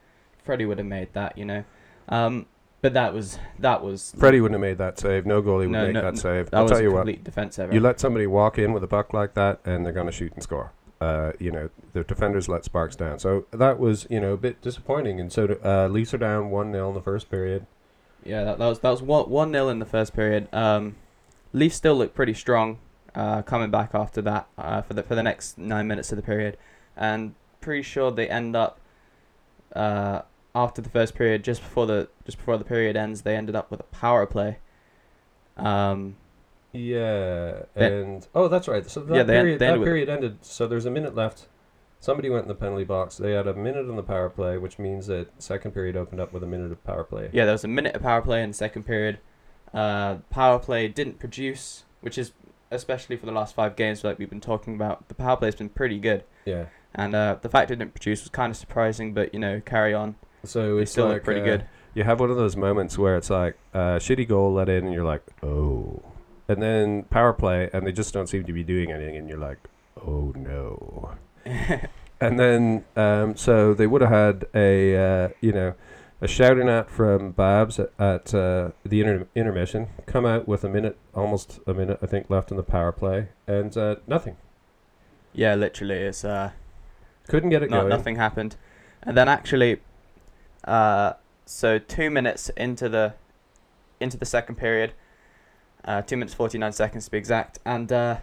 Freddie would have made that, you know, um, but that was that was Freddie wouldn't have made that save. No goalie would No, make no, that save. that I'll tell you what. defense error. You let somebody walk in with a buck like that, and they're going to shoot and score. Uh, you know, the defenders let Sparks down. So that was, you know, a bit disappointing. And so uh, Leafs are down 1 0 in the first period. Yeah, that, that was that was one one nil in the first period. Um, Leafs still look pretty strong, uh, coming back after that uh, for the for the next nine minutes of the period, and pretty sure they end up uh, after the first period, just before the just before the period ends, they ended up with a power play. Um, Yeah. And, oh, that's right. So that, Yeah, they period, they that period ended. So there's a minute left. Somebody went in the penalty box. They had a minute on the power play, which means that second period opened up with a minute of power play. yeah, there was a minute of power play in the second period. Uh, power play didn't produce, which is especially for the last five games, like we've been talking about. The power play's been pretty good. Yeah. And uh, the fact it didn't produce was kind of surprising, but you know, carry on. So it's still like, look pretty uh, good. You have one of those moments where it's like uh, shitty goal let in, and you're like, oh, and then power play, and they just don't seem to be doing anything, and you're like, oh no. And then, um, so they would have had a, uh, you know, a shouting out from Babs at, at uh, the inter- intermission, come out with a minute, almost a minute, I think, left in the power play, and uh, nothing. yeah, literally, it's uh, Couldn't get it going. nothing happened. And then actually, uh, so two minutes into the into the second period, uh, two minutes forty nine seconds to be exact, and uh,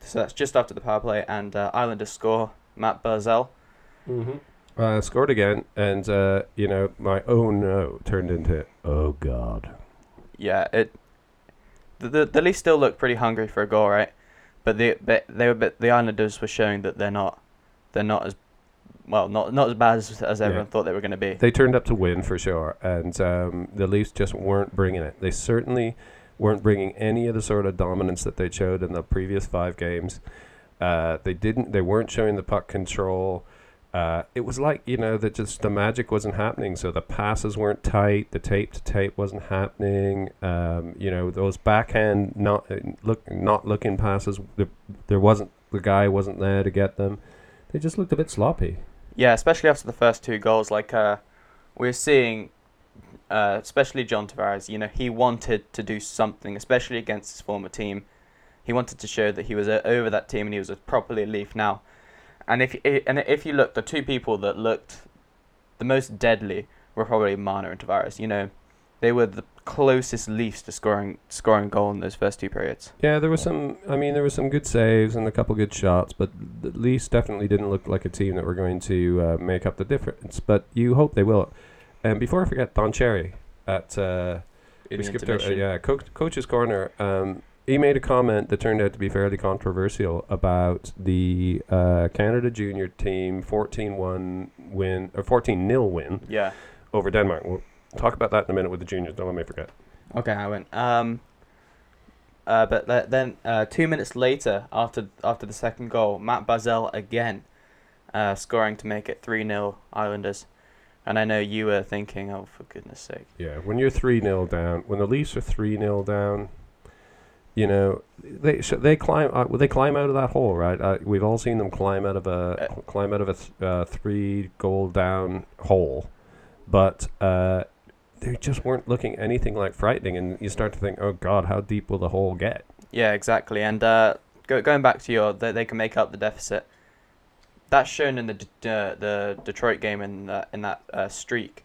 so that's just after the power play, and uh, Islanders score. Matt Barzal. Mm-hmm. Uh, scored again, and uh, you know my oh no turned into oh god. Yeah, it. The the, the Leafs still look pretty hungry for a goal, right? But the but they were but the Islanders were showing that they're not, they're not as, well not not as bad as, as everyone Yeah. thought they were going to be. They turned up to win for sure, and um, the Leafs just weren't bringing it. They certainly weren't bringing any of the sort of dominance that they showed in the previous five games. Uh, they didn't. They weren't showing the puck control. Uh, it was like you know that just the magic wasn't happening. So the passes weren't tight. The tape to tape wasn't happening. Um, you know those backhand not look not looking passes. The, there wasn't the guy wasn't there to get them. They just looked a bit sloppy. Yeah, especially after the first two goals, like uh, we're seeing, uh, especially John Tavares. You know, he wanted to do something, especially against his former team. He wanted to show that he was uh, over that team and he was a properly a Leaf now. And if and if you look, the two people that looked the most deadly were probably Marner and Tavares. You know, they were the closest Leafs to scoring scoring a goal in those first two periods. Yeah, there was some. I mean, there were some good saves and a couple good shots, but the Leafs definitely didn't look like a team that were going to uh, make up the difference. But you hope they will. And before I forget, Don Cherry at uh, we skipped over, intermission. yeah, coach, coach's corner. Um, he made a comment that turned out to be fairly controversial about the uh, Canada junior team 14-1 win or 14-0 win yeah. over Denmark. Talk about that in a minute with the juniors. Don't let me forget. Okay, I went. Um, uh, but then uh, two minutes later, after after the second goal, Matt Barzal again uh, scoring to make it 3 0 Islanders. And I know you were thinking, oh, for goodness sake. Yeah, when you're 3 0 down, when the Leafs are 3 0 down, you know, they sh- they climb uh, well, they climb out of that hole, right? Uh, we've all seen them climb out of a Uh, climb out of a th- uh, three goal down hole, but uh, they just weren't looking anything like frightening. And you start to think, oh God, how deep will the hole get? Yeah, exactly. And uh, go, going back to your, they, they can make up the deficit. That's shown in the D- uh, the Detroit game in that in that uh, streak.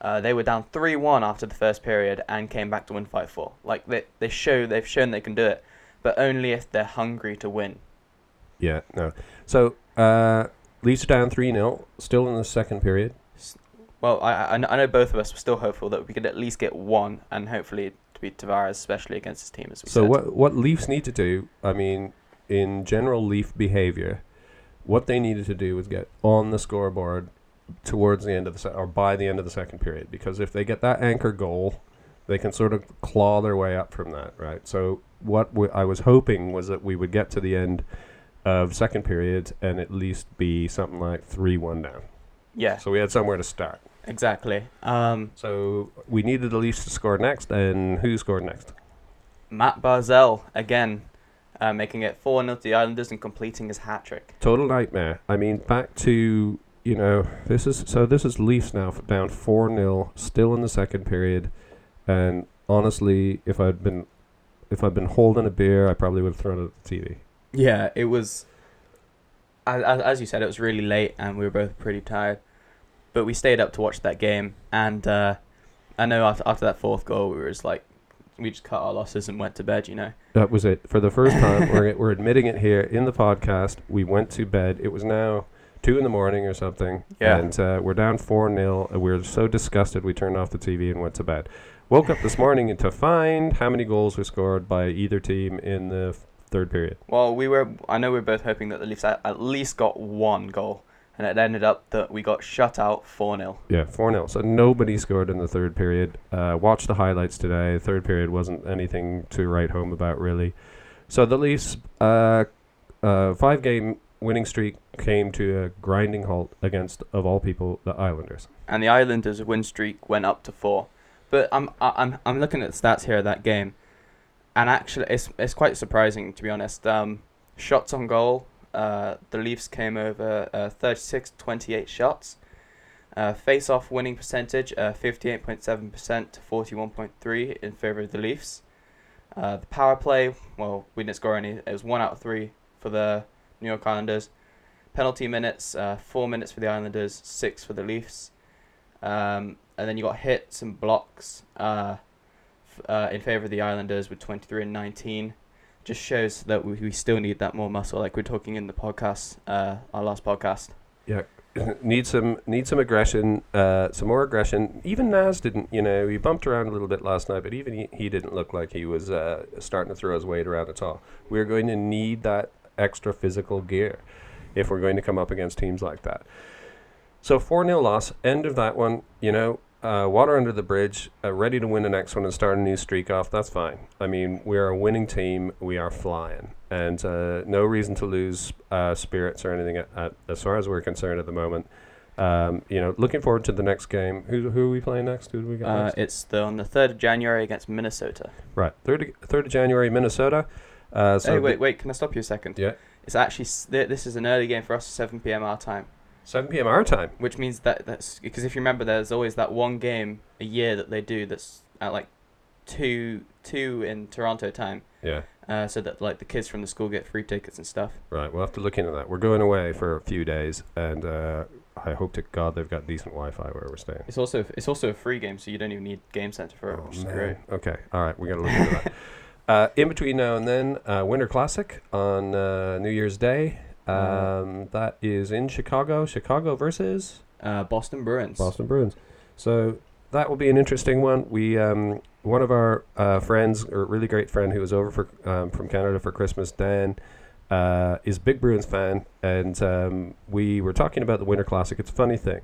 Uh, they were down three one after the first period and came back to win five four. Like they they show they've shown they can do it, but only if they're hungry to win. Yeah, no. So uh, Leafs are down three 0 still in the second period. Well, I, I, I know both of us were still hopeful that we could at least get one, and hopefully to beat Tavares, especially against his team. As we So said. what what Leafs need to do? I mean, in general Leaf behavior, what they needed to do was get on the scoreboard towards the end of the se- or by the end of the second period because if they get that anchor goal, they can sort of claw their way up from that, right? So what we, I was hoping was that we would get to the end of second period and at least be something like three one down. Yeah, So we had somewhere to start. Exactly. Um, So we needed the Leafs to score next, and who scored next? Matt Barzal again, uh, making it four 0 to the Islanders and completing his hat trick. total nightmare. I mean, back to you know this is so this is Leafs now down four 0 still in the second period, and honestly, if I'd been if I'd been holding a beer, I probably would have thrown it at the TV. Yeah, it was. As, as you said, it was really late, and we were both pretty tired. But we stayed up to watch that game, and uh, I know after after that fourth goal, we were just like, we just cut our losses and went to bed. You know. That was it for the first time. we're we're admitting it here in the podcast. We went to bed. It was now two in the morning or something. Yeah. And uh, we're down four 0 and We were so disgusted we turned off the TV and went to bed. Woke up this morning to find how many goals were scored by either team in the f- third period. Well, we were. I know we were both hoping that the Leafs at, at least got one goal, and it ended up that we got shut out four 0 Yeah, 4 0. So nobody scored in the third period. Uh, watch the highlights today. Third period wasn't anything to write home about, really. So the Leafs' uh, uh, five game winning streak came to a grinding halt against, of all people, the Islanders. and the Islanders' win streak went up to four. But I'm I'm I'm looking at the stats here of that game, and actually it's it's quite surprising to be honest. Um, shots on goal, uh, the Leafs came over uh, 36 28 shots. Uh, face-off winning percentage, uh, 58.7% to 41.3 in favor of the Leafs. Uh, the power play, well, we didn't score any. It was one out of three for the New York Islanders. Penalty minutes, uh, four minutes for the Islanders, six for the Leafs. Um, and then you got hits and blocks uh, f- uh, in favor of the Islanders with 23 and 19. Just shows that we, we still need that more muscle, like we're talking in the podcast, uh, our last podcast. Yeah, need some need some aggression, uh, some more aggression. Even Nas didn't, you know, he bumped around a little bit last night, but even he, he didn't look like he was uh, starting to throw his weight around at all. We're going to need that extra physical gear if we're going to come up against teams like that. So 4 0 loss, end of that one, you know, uh, water under the bridge, uh, ready to win the next one and start a new streak off. That's fine. I mean, we're a winning team. We are flying. And uh, no reason to lose uh, spirits or anything at, at, as far as we're concerned at the moment. Um, you know, looking forward to the next game. Who, who are we playing next? Who do we got Uh, next? it's the, on the 3rd of January against Minnesota. Right, 3rd, 3rd of January, Minnesota. Uh, so hey, wait, wait, can I stop you a second? Yeah. It's actually, this is an early game for us, 7 p.m. our time. 7 p.m. our time. Which means that that's because if you remember, there's always that one game a year that they do that's at like two two in Toronto time, Yeah. uh, so that like the kids from the school get free tickets and stuff. Right, we'll have to look into that. We're going away for a few days, and uh, I hope to God they've got decent Wi-Fi where we're staying. It's also it's also a free game, so you don't even need Game Center for it, Oh, which is man. great. Okay, all right, we got to look into that. Uh, in between now and then, uh, Winter Classic on uh, New Year's Day. Um, that is in Chicago. Chicago versus Uh, Boston Bruins. Boston Bruins. So that will be an interesting one. We um, one of our uh, friends, or really great friend, who was over for um, from Canada for Christmas, Dan, uh, is a big Bruins fan, and um, we were talking about the Winter Classic. It's a funny thing,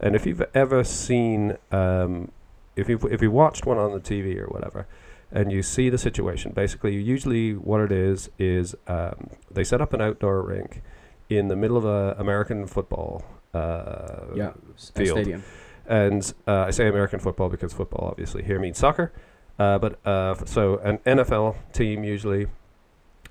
and if you've ever seen, um, if you if you watched one on the TV or whatever. And you see the situation. Basically, usually what it is is um, they set up an outdoor rink in the middle of a American football uh, Yeah, field. stadium. and uh, I say American football because football obviously here means soccer. Uh, but uh, f- so an NFL team usually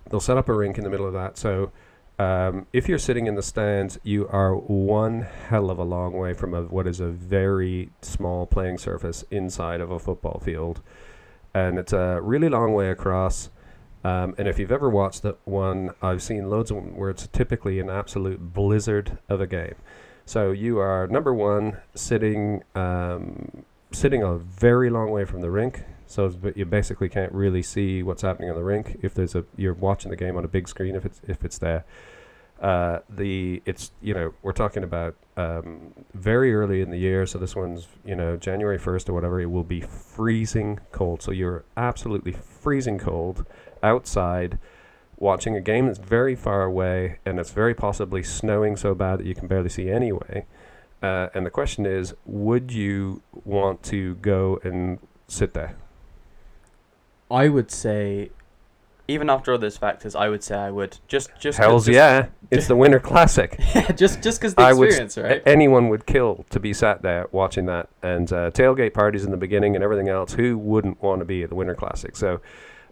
they'll set up a rink in the middle of that. So um, if you're sitting in the stands, you are one hell of a long way from a, what is a very small playing surface inside of a football field, and it's a really long way across. Um, and if you've ever watched that one, I've seen loads of them where it's typically an absolute blizzard of a game. So you are number one sitting um, sitting a very long way from the rink. So it's b- you basically can't really see what's happening on the rink if there's a you're watching the game on a big screen if it's if it's there. Uh, the it's you know we're talking about um, very early in the year, so this one's you know January first or whatever. It will be freezing cold, so you're absolutely freezing cold outside watching a game that's very far away and it's very possibly snowing so bad that you can barely see anyway. Uh, and the question is, would you want to go and sit there? I would say, even after all those factors, I would say I would just just Hell's just, yeah! It's the Winter Classic. yeah, just just because the I would experience, right? A- anyone would kill to be sat there watching that and uh, tailgate parties in the beginning and everything else. Who wouldn't want to be at the Winter Classic? So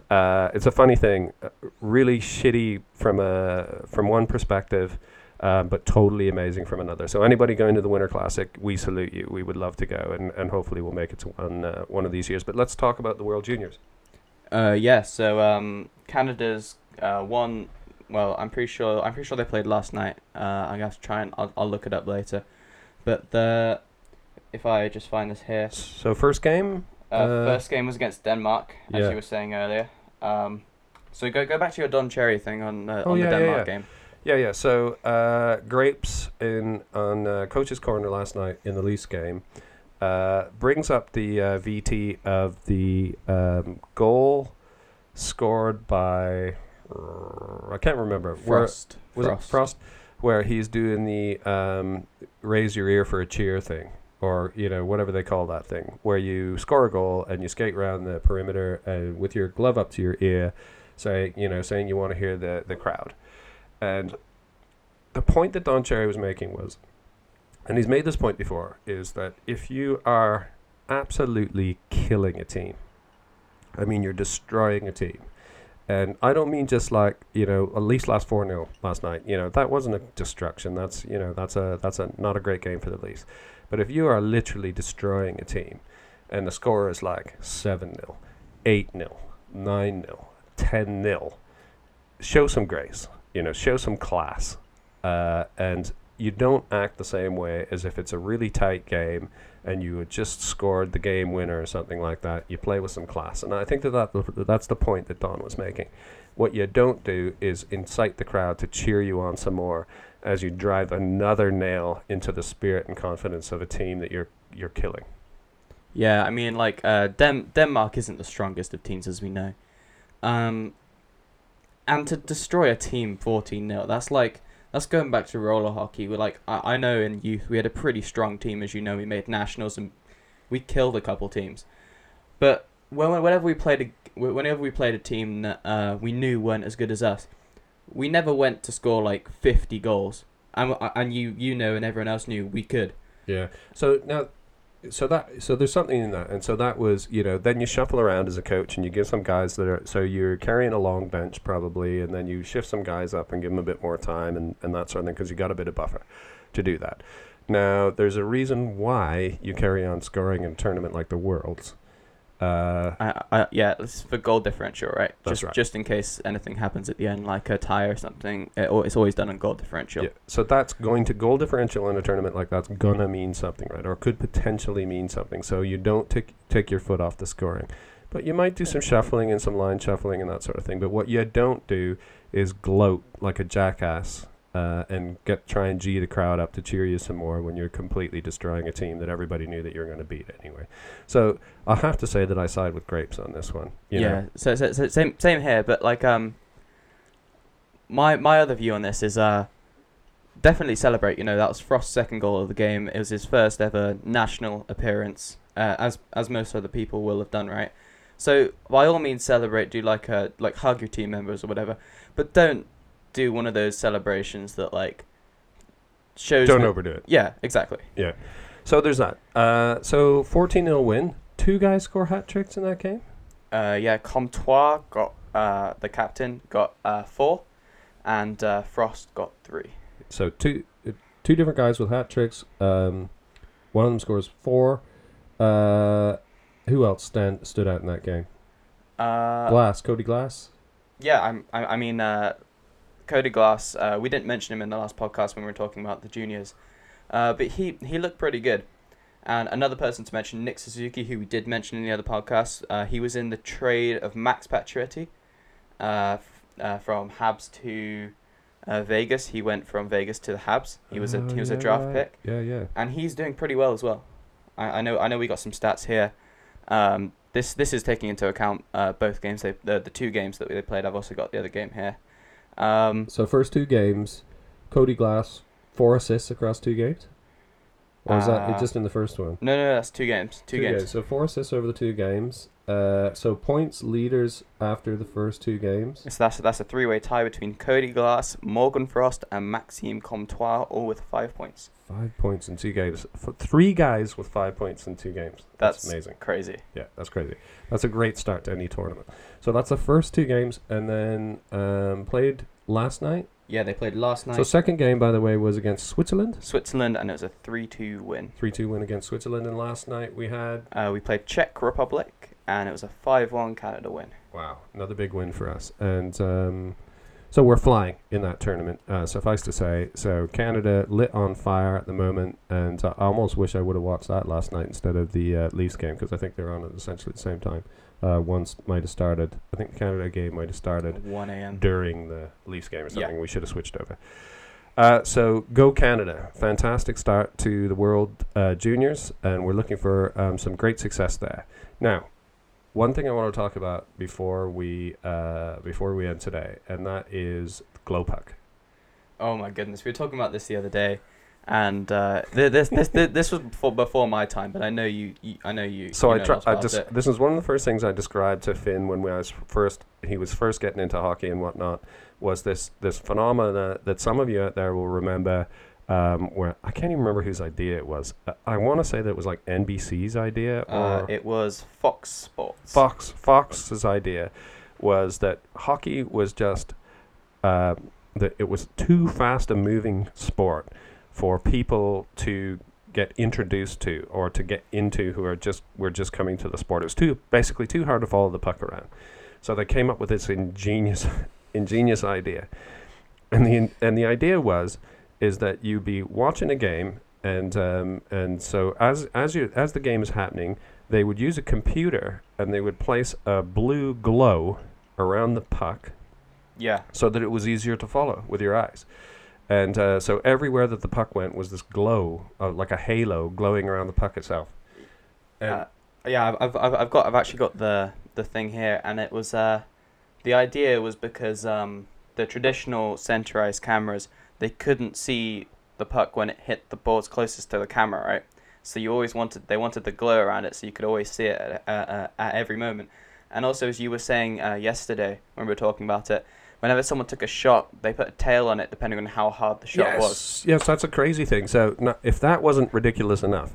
uh, it's a funny thing, uh, really shitty from a from one perspective, uh, but totally amazing from another. So anybody going to the Winter Classic, we salute you. We would love to go, and, and hopefully we'll make it to one uh, one of these years. But let's talk about the World Juniors. Uh, yeah. So um, Canada's uh, won. Well, I'm pretty sure. I'm pretty sure they played last night. Uh, I'm gonna have to try and I'll, I'll look it up later. But the if I just find this here, So first game, uh, Uh, first game was against Denmark, as yeah. you were saying earlier. Um, so go go back to your Don Cherry thing on uh, Oh, on yeah, the Denmark yeah. game. Yeah, yeah. So uh, grapes in on uh, coach's corner last night in the Leafs game uh, brings up the uh, VT of the um, goal scored by I can't remember Where- Frost. was Frost. it Frost where he's doing the um, raise your ear for a cheer thing or you know whatever they call that thing where you score a goal and you skate around the perimeter and with your glove up to your ear say you know saying you want to hear the the crowd and the point that Don Cherry was making was and he's made this point before is that if you are absolutely killing a team I mean you're destroying a team and I don't mean just like you know at least last four 0 last night. You know that wasn't a destruction. That's you know that's a that's a not a great game for the Leafs. But if you are literally destroying a team, and the score is like seven 0 eight 0 nine 0 ten 0 show some grace. You know, show some class, uh, and you don't act the same way as if it's a really tight game and you had just scored the game winner or something like that. You play with some class, and I think that, that that's the point that Don was making. What you don't do is incite the crowd to cheer you on some more as you drive another nail into the spirit and confidence of a team that you're you're killing. Yeah, I mean, like uh, Dem- Denmark isn't the strongest of teams, as we know. Um, and to destroy a team 14 0, that's like that's going back to roller hockey. We're like, I, I know in youth we had a pretty strong team, as you know. We made nationals and we killed a couple teams. But when, whenever we played a whenever we played a team that uh, we knew weren't as good as us, we never went to score like 50 goals. And and you you know and everyone else knew we could. Yeah. So now, so that so there's something in that, and so that was you know then you shuffle around as a coach and you give some guys that are so you're carrying a long bench probably, and then you shift some guys up and give them a bit more time and and that sort of thing because you got a bit of buffer to do that. Now there's a reason why you carry on scoring in a tournament like the Worlds. Uh, I, I, yeah, it's for goal differential, right? That's just, right. Just in case anything happens at the end, like a tie or something, it, it's always done on goal differential. Yeah. So that's going to goal differential in a tournament like that's gonna mean something, right? Or could potentially mean something. So you don't take take your foot off the scoring. But you might do some shuffling and some line shuffling and that sort of thing. But what you don't do is gloat like a jackass uh, and get try and g the crowd up to cheer you some more when you're completely destroying a team that everybody knew that you're going to beat anyway. So I'll have to say that I side with Grapes on this one. You yeah. know? So, so, so same same here, but like um, my my other view on this is uh, definitely celebrate. You know, that was Frost's second goal of the game. It was his first ever national appearance, uh, as as most other people will have done, right? So by all means, celebrate. Do like a like hug your team members or whatever, but don't do one of those celebrations that like shows. Don't overdo it. Yeah, exactly. Yeah. So there's that. Uh, so 14 0 win. Two guys score hat tricks in that game. Uh, yeah, Comtois got uh, the captain got uh, four, and uh, Frost got three. So two two different guys with hat tricks. Um, one of them scores four. Uh, who else stand stood out in that game? Uh, Glass, Cody Glass. Yeah, I'm, I, I mean, uh, Cody Glass. Uh, we didn't mention him in the last podcast when we were talking about the juniors, uh, but he he looked pretty good. And another person to mention, Nick Suzuki, who we did mention in the other podcast. Uh, he was in the trade of Max Pacioretty, uh, f- uh, from Habs to uh, Vegas. He went from Vegas to the Habs. He was a Oh, he was a draft pick, Yeah, yeah. and he's doing pretty well as well. I, I know I know we got some stats here. Um, this this is taking into account uh, both games they the, the two games that they played. I've also got the other game here. Um, So first two games, Cody Glass four assists across two games. Or is that Uh, just in the first one? no, no, that's two games. Two, games. So four assists over the two games. Uh, so points leaders after the first two games. So that's that's a three-way tie between Cody Glass, Morgan Frost, and Maxime Comtois, all with five points. Five points in two games. For three guys with five points in two games. That's, That's amazing. Crazy. Yeah, that's crazy. That's a great start to any tournament. So that's the first two games, and then um, played last night. Yeah, they played last night. So second game, by the way, was against Switzerland. Switzerland, and it was a three-two win. Three two win against Switzerland, and last night we had Uh, we played Czech Republic, and it was a five-one Canada win. Wow, another big win for us. And um, so we're flying in that tournament, uh, suffice to say. So Canada lit on fire at the moment, and I almost wish I would have watched that last night instead of the uh, Leafs game because I think they're on at essentially the same time. Uh, once might have started. I think the Canada game might have started One a.m. during the Leafs game or something. Yeah. We should have switched over. Uh, so go Canada! Fantastic start to the World uh, Juniors, and we're looking for um, some great success there. Now, one thing I want to talk about before we uh, before we end today, and that is Glowpuck. Oh my goodness, we were talking about this the other day, and uh, this this this, this was before before my time, but I know you, you I know you. So you I try. I just it. this is one of the first things I described to Finn when we was first he was first getting into hockey and whatnot. Was this this phenomena that some of you out there will remember? Um, where I can't even remember whose idea it was. Uh, I want to say that it was like NBC's idea Uh, it was Fox Sports. Fox. Fox's idea was that hockey was just uh, that it was too fast a moving sport for people to get introduced to or to get into who are just were just coming to the sport. It was too basically too hard to follow the puck around. So they came up with this ingenious ingenious idea. And the and the idea was is that you be watching a game and um, and so as as you as the game is happening, they would use a computer and they would place a blue glow around the puck Yeah, so that it was easier to follow with your eyes. And uh, so everywhere that the puck went was this glow, uh, like a halo, glowing around the puck itself. Uh, yeah. I've, I've I've got I've actually got the the thing here, and it was uh, the idea was because um the traditional centerized cameras they couldn't see the puck when it hit the boards closest to the camera, right? So you always wanted they wanted the glow around it, so you could always see it at, uh, at every moment. And also, as you were saying uh, yesterday when we were talking about it, whenever someone took a shot, they put a tail on it depending on how hard the shot yes, was. yes, that's a crazy thing. So no, if that wasn't ridiculous enough,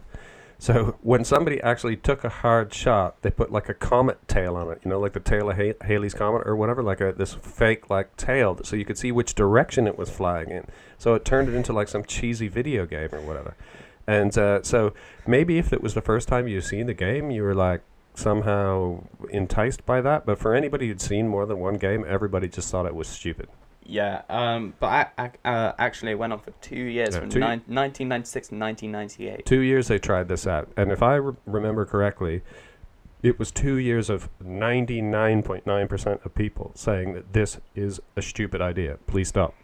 so when somebody actually took a hard shot, they put like a comet tail on it, you know, like the tail of ha- Halley's comet or whatever, like a this fake like tail, so you could see which direction it was flying in. So it turned it into like some cheesy video game or whatever. And uh, so maybe if it was the first time you've seen the game, you were like somehow enticed by that. But for anybody who'd seen more than one game, everybody just thought it was stupid. Yeah, um, but I, I uh, actually it went on for two years, Yeah, from two- nine, 1996 to 1998. Two years they tried this out, and if I re- remember correctly, it was two years of ninety-nine point nine percent of people saying that this is a stupid idea. Please stop.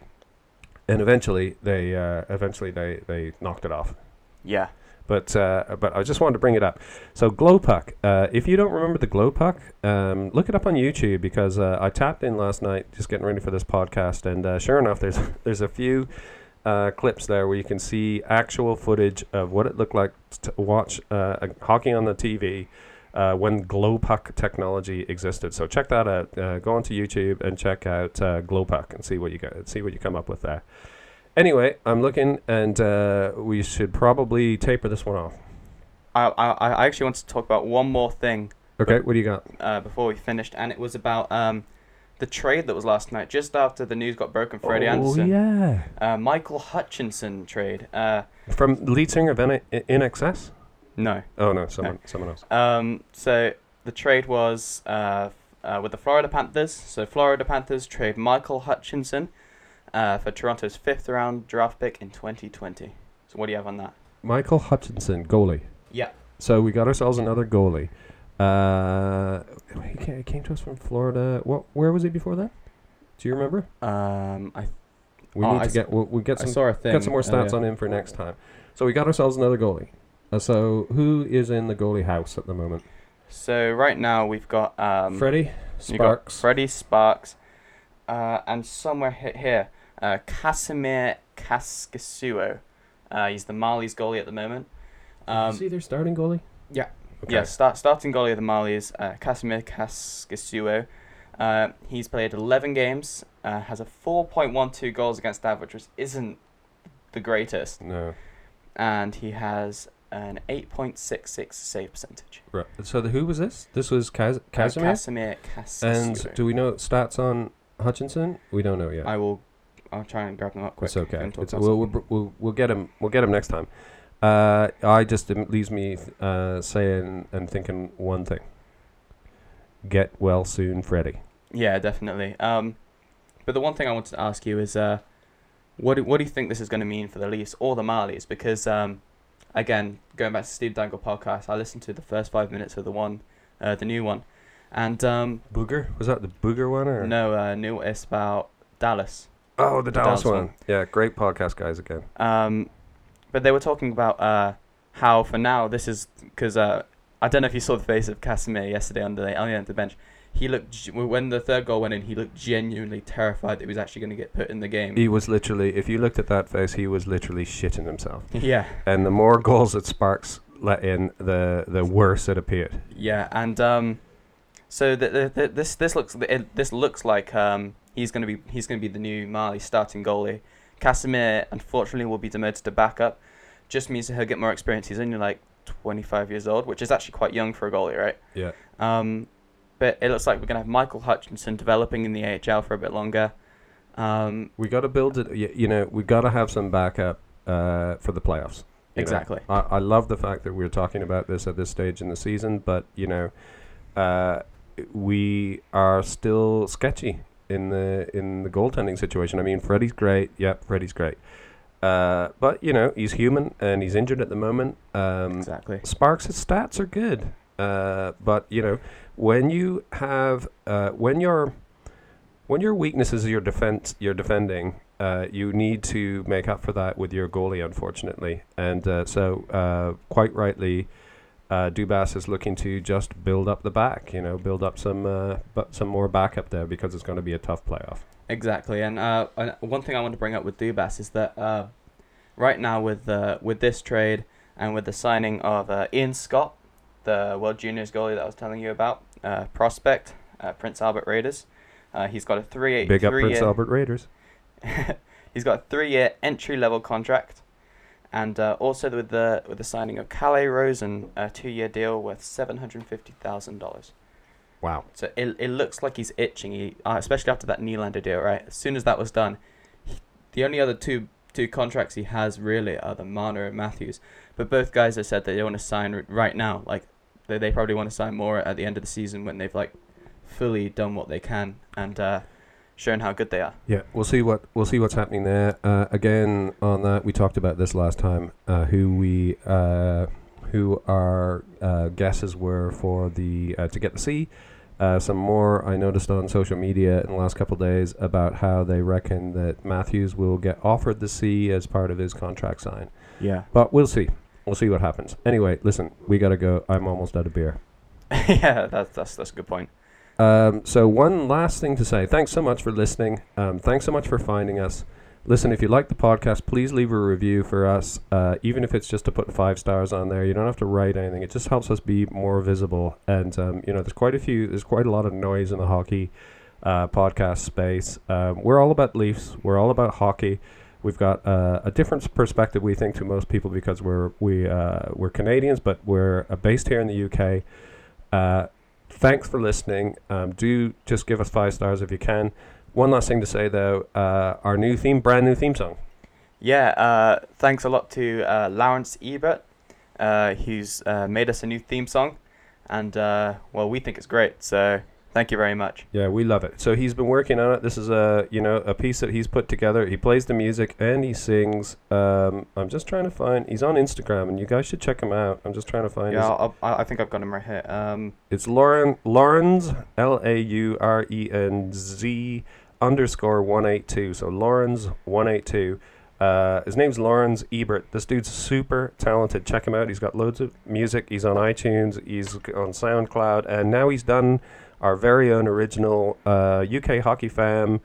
And eventually, they uh, eventually they, they knocked it off. Yeah, But uh, but I just wanted to bring it up. So Glowpuck. Uh, if you don't remember the Glowpuck, um, look it up on YouTube because uh, I tapped in last night just getting ready for this podcast, and uh, sure enough, there's there's a few uh, clips there where you can see actual footage of what it looked like to watch uh, hockey on the TV. Uh, when Glowpuck technology existed, so check that out. Uh, go onto YouTube and check out uh, Glowpuck and see what you get, see what you come up with there. Anyway, I'm looking, and uh, we should probably taper this one off. I, I, I actually want to talk about one more thing Okay, what do you got? uh, before we finished, and it was about um, the trade that was last night, just after the news got broken. Freddie oh, Andersen, Oh, yeah. uh, Michael Hutchinson trade. Uh, From lead singer of N- INXS? no. Oh, no, someone, someone else. Um, so the trade was uh, uh, with the Florida Panthers. So Florida Panthers trade Michael Hutchinson uh, for Toronto's fifth round draft pick in 2020. So what do you have on that? Michael Hutchinson, goalie. Yeah. So we got ourselves another goalie. Uh, he came, he came to us from Florida. What? Where was he before that? Do you remember? Um, I We Oh, need I to s- get. We'll, we get I some. saw a thing. Get some more stats on him for next time. So we got ourselves another goalie. Uh, so who is in the goalie house at the moment? So right now we've got um, Freddie you got Sparks. Freddie Sparks, uh, and somewhere hi- here, uh, Casimir Kaskisuo. Uh, he's the Marlies' goalie at the moment. Um, is he their starting goalie? yeah. Okay. Yeah, start, starting goalie of the Marlies, uh, Casimir Kaskisuo. Uh, he's played 11 games, uh, has a 4.12 goals against average, which isn't the greatest, No. and he has an 8.66 save percentage. Right. So the, who was this? This was Kaz- Uh, Casimir. Casimir and do we know stats on Hutchinson? We don't know yet. I will. I'll try and grab them up quick. It's okay. It's, we'll, we'll, we'll, we'll get them. We'll get them next time. Uh, I just it leaves me uh, saying and thinking one thing. Get well soon, Freddie. Yeah, definitely. Um, but the one thing I wanted to ask you is, uh, what do, what do you think this is going to mean for the Leafs or the Marlies? Because, um, again, going back to Steve Dangle podcast, I listened to the first five minutes of the one, uh, the new one, and um, Booger was that the Booger one or no, uh, new it's about Dallas. Oh, the Dallas, Dallas one. one. Yeah, great podcast, guys. Again. Um, but they were talking about uh, how for now this is because uh, I don't know if you saw the face of Casimir yesterday on the on the bench. He looked when the third goal went in. He looked genuinely terrified that he was actually going to get put in the game. He was literally, if you looked at that face, he was literally shitting himself. yeah, And the more goals that Sparks let in, the the worse it appeared. yeah, and um, so the, the, the, this this looks it, this looks like um he's going to be he's going to be the new Mali starting goalie. Casimir unfortunately will be demoted to backup. Just means that he'll get more experience. He's only like 25 years old, which is actually quite young for a goalie, right? Yeah. Um, but it looks like we're gonna have Michael Hutchinson developing in the AHL for a bit longer. Um, We got to build it. You, you know, we got to have some backup uh, for the playoffs. exactly. I, I love the fact that we're talking about this at this stage in the season, but you know, uh, we are still sketchy in the in the goaltending situation. I mean, Freddie's great. Yep, Freddie's great. Uh, but you know, he's human and he's injured at the moment. Um, Exactly. Sparks' stats are good, uh, but you know when you have uh, when your when your weakness is your defense, you're defending. Uh, you need to make up for that with your goalie, unfortunately, and uh, so uh, quite rightly, uh, Dubas is looking to just build up the back. You know, build up some uh, but some more backup there because it's going to be a tough playoff. Exactly, and uh, one thing I want to bring up with Dubas is that uh, right now with uh, with this trade and with the signing of uh, Ian Scott, the World Juniors goalie that I was telling you about, uh, prospect, uh, Prince Albert Raiders, uh, he's got a three Big up Prince year, Albert Raiders. he's got a three year entry level contract, and uh, also with the with the signing of Calle Rosén, a two year deal worth seven hundred fifty thousand dollars. Wow. So it, it looks like he's itching, he, uh, especially after that Nylander deal, right? As soon as that was done, he, the only other two two contracts he has really are the Marner and Matthews. But both guys have said that they want to sign right now. Like they, they probably want to sign more at the end of the season when they've like fully done what they can and uh, shown how good they are. Yeah, we'll see what we'll see what's happening there. Uh, again, on that, we talked about this last time. Uh, who we uh, who our uh, guesses were for the uh, to get the C. Uh, some more I noticed on social media in the last couple of days about how they reckon that Matthews will get offered the C as part of his contract sign. Yeah. But we'll see. We'll see what happens. Anyway, listen, we gotta go. I'm almost out of beer. yeah, that's that's that's a good point. Um, so one last thing to say. Thanks so much for listening. Um, thanks so much for finding us. Listen, if you like the podcast, please leave a review for us, uh, even if it's just to put five stars on there. You don't have to write anything. It just helps us be more visible. And um, you know, there's quite a few. There's quite a lot of noise in the hockey uh, podcast space. Um, we're all about Leafs. We're all about hockey. We've got uh, a different perspective, we think, to most people because we're we uh, we're Canadians, but we're uh, based here in the UK. Thanks for listening. Um, do just give us five stars if you can. One last thing to say though, uh, our new theme, brand new theme song. Yeah, uh, thanks a lot to uh, Laurenz Ebert, uh, who's uh, made us a new theme song, and uh, well, we think it's great. So thank you very much. Yeah, we love it. So he's been working on it. This is a you know a piece that he's put together. He plays the music and he sings. Um, I'm just trying to find. He's on Instagram, and you guys should check him out. I'm just trying to find. Yeah, I'll, i I think I've got him right here. Um, it's Lauren Lawrence L A U R E N Z underscore one eight two. So Laurenz one eight two. Uh, his name's Laurenz Ebert. This dude's super talented. Check him out. He's got loads of music. He's on iTunes. He's on SoundCloud, and now he's done our very own original uh, UK Hockey Fam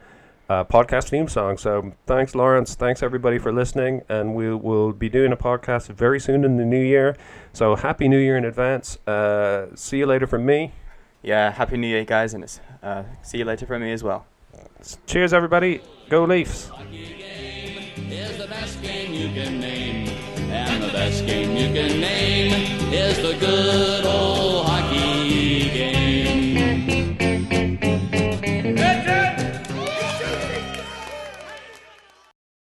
uh, podcast theme song. So thanks, Laurenz. Thanks everybody for listening, and we will be doing a podcast very soon in the new year. So happy New Year in advance. Uh, see you later from me. yeah, happy New Year, guys, and uh, see you later from me as well. Cheers, everybody. Go Leafs. is the best game you can name. And the best game you can name is the good old